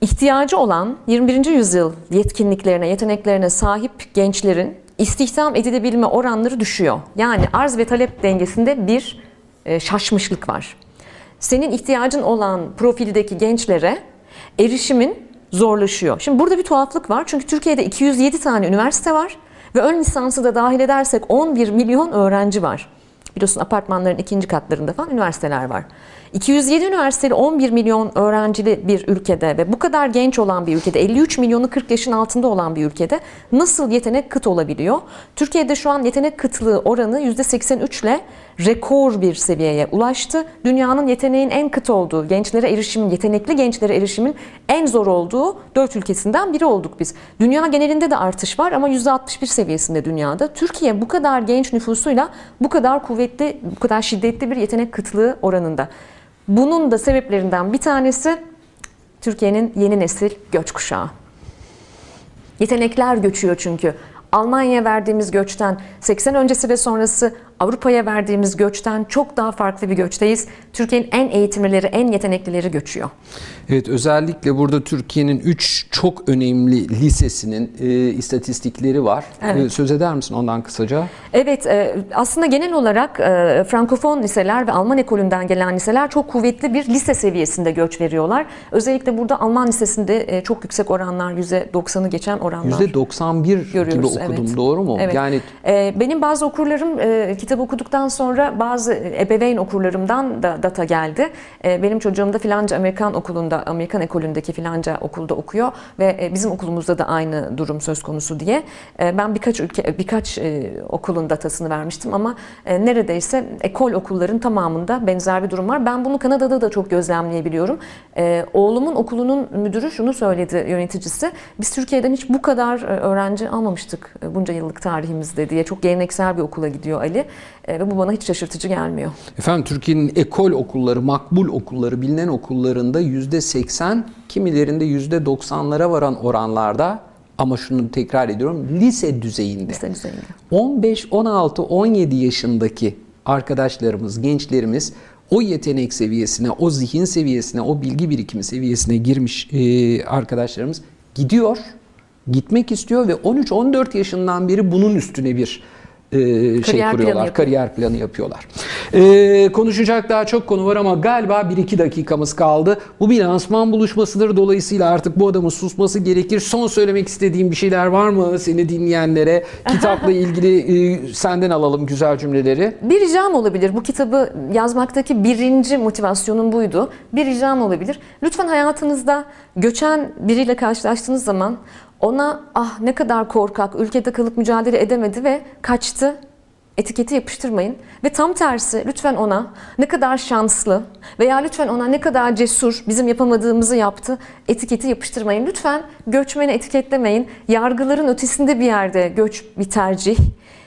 ihtiyacı olan 21. yüzyıl yetkinliklerine, yeteneklerine sahip gençlerin istihdam edilebilme oranları düşüyor. Yani arz ve talep dengesinde bir e, şaşmışlık var. Senin ihtiyacın olan profildeki gençlere erişimin zorlaşıyor. Şimdi burada bir tuhaflık var. Çünkü Türkiye'de 207 tane üniversite var ve ön lisansı da dahil edersek 11 milyon öğrenci var. Biliyorsun apartmanların ikinci katlarında falan üniversiteler var. 207 üniversiteli 11 milyon öğrencili bir ülkede ve bu kadar genç olan bir ülkede 53 milyonu 40 yaşın altında olan bir ülkede nasıl yetenek kıt olabiliyor? Türkiye'de şu an yetenek kıtlığı oranı %83 ile rekor bir seviyeye ulaştı. Dünyanın yeteneğin en kıt olduğu, gençlere erişimin, yetenekli gençlere erişimin en zor olduğu dört ülkesinden biri olduk biz. Dünya genelinde de artış var ama %61 seviyesinde dünyada. Türkiye bu kadar genç nüfusuyla bu kadar kuvvetli, bu kadar şiddetli bir yetenek kıtlığı oranında. Bunun da sebeplerinden bir tanesi Türkiye'nin yeni nesil göç kuşağı. Yetenekler göçüyor çünkü. Almanya'ya verdiğimiz göçten 80 öncesi ve sonrası Avrupa'ya verdiğimiz göçten çok daha farklı bir göçteyiz. Türkiye'nin en eğitimlileri, en yeteneklileri göçüyor. Evet özellikle burada Türkiye'nin 3 çok önemli lisesinin e, istatistikleri var. Evet. E, söz eder misin ondan kısaca? Evet, e, aslında genel olarak e, Frankofon liseler ve Alman ekolünden gelen liseler çok kuvvetli bir lise seviyesinde göç veriyorlar. Özellikle burada Alman lisesinde e, çok yüksek oranlar, %90'ı geçen oranlar. %91 gibi Görüyoruz, okudum. evet. Doğru mu? Evet. Yani Ee, benim bazı okurlarım e, kitap okuduktan sonra bazı ebeveyn okurlarımdan da data geldi. E, benim çocuğum da filanca Amerikan okulunda, Amerikan ekolündeki filanca okulda okuyor ve e, bizim okulumuzda da aynı durum söz konusu diye. E, ben birkaç ülke, birkaç e, okulun datasını vermiştim ama e, neredeyse ekol okulların tamamında benzer bir durum var. Ben bunu Kanada'da da çok gözlemleyebiliyorum. E, oğlumun okulunun müdürü şunu söyledi yöneticisi. Biz Türkiye'den hiç bu kadar e, öğrenci almamıştık e, bunca yıllık tarihimizde diye. Çok geleneksel bir okula gidiyor Ali E, ve bu bana hiç şaşırtıcı gelmiyor. Efendim Türkiye'nin ekol okulları, makbul okulları, bilinen okullarında yüzde 80, kimilerinde yüzde 90'lara varan oranlarda ama şunu tekrar ediyorum lise düzeyinde. Lise düzeyinde. 15, 16, 17 yaşındaki arkadaşlarımız, gençlerimiz o yetenek seviyesine, o zihin seviyesine, o bilgi birikimi seviyesine girmiş e, arkadaşlarımız gidiyor, gitmek istiyor ve 13-14 yaşından beri bunun üstüne bir e, şey planı kuruyorlar, yapıyor. kariyer planı yapıyorlar. E, konuşacak daha çok konu var ama galiba 1-2 dakikamız kaldı. Bu bir lansman buluşmasıdır. Dolayısıyla artık bu adamın susması gerekir. Son söylemek istediğim bir şeyler var mı seni dinleyenlere? Kitapla ilgili e, senden alalım güzel cümleleri. Bir ricam olabilir. Bu kitabı yazmaktaki birinci motivasyonum buydu. Bir ricam olabilir. Lütfen hayatınızda göçen biriyle karşılaştığınız zaman ona ah ne kadar korkak, ülkede kalıp mücadele edemedi ve kaçtı etiketi yapıştırmayın. Ve tam tersi lütfen ona ne kadar şanslı veya lütfen ona ne kadar cesur bizim yapamadığımızı yaptı etiketi yapıştırmayın. Lütfen göçmeni etiketlemeyin. Yargıların ötesinde bir yerde göç bir tercih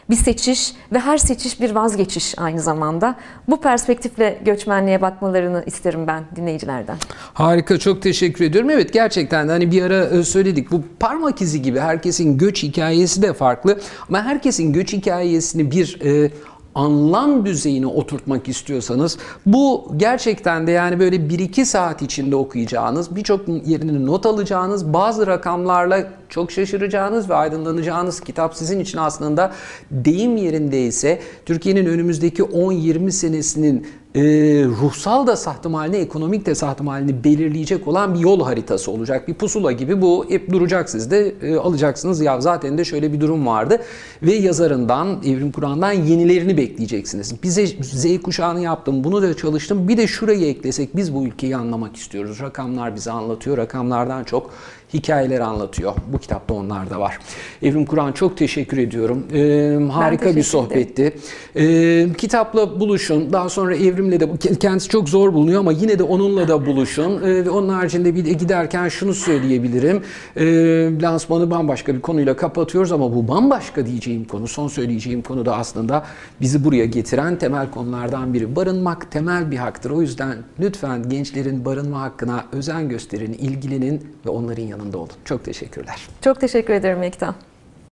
bir seçiş ve her seçiş bir vazgeçiş aynı zamanda. Bu perspektifle göçmenliğe bakmalarını isterim ben dinleyicilerden. Harika çok teşekkür ediyorum. Evet gerçekten hani bir ara e, söyledik bu parmak izi gibi herkesin göç hikayesi de farklı ama herkesin göç hikayesini bir e, anlam düzeyine oturtmak istiyorsanız bu gerçekten de yani böyle 1-2 saat içinde okuyacağınız birçok yerini not alacağınız bazı rakamlarla çok şaşıracağınız ve aydınlanacağınız kitap sizin için aslında deyim yerindeyse Türkiye'nin önümüzdeki 10-20 senesinin e, ruhsal da sahtım halini, ekonomik de sahtım halini belirleyecek olan bir yol haritası olacak. Bir pusula gibi bu hep duracak sizde e, alacaksınız. Ya zaten de şöyle bir durum vardı ve yazarından, Evrim Kur'an'dan yenilerini bekleyeceksiniz. Bize Z kuşağını yaptım, bunu da çalıştım. Bir de şurayı eklesek biz bu ülkeyi anlamak istiyoruz. Rakamlar bize anlatıyor. Rakamlardan çok hikayeler anlatıyor. Bu kitapta onlar da var. Evrim Kur'an çok teşekkür ediyorum. E, harika bir teşekkür sohbet etti. Ee, kitapla buluşun. Daha sonra evrimle de kendisi çok zor bulunuyor ama yine de onunla da buluşun. Ee, ve onun haricinde bir de giderken şunu söyleyebilirim. Ee, lansmanı bambaşka bir konuyla kapatıyoruz ama bu bambaşka diyeceğim konu, son söyleyeceğim konu da aslında bizi buraya getiren temel konulardan biri. Barınmak temel bir haktır. O yüzden lütfen gençlerin barınma hakkına özen gösterin, ilgilenin ve onların yanında olun. Çok teşekkürler. Çok teşekkür ederim Ekta.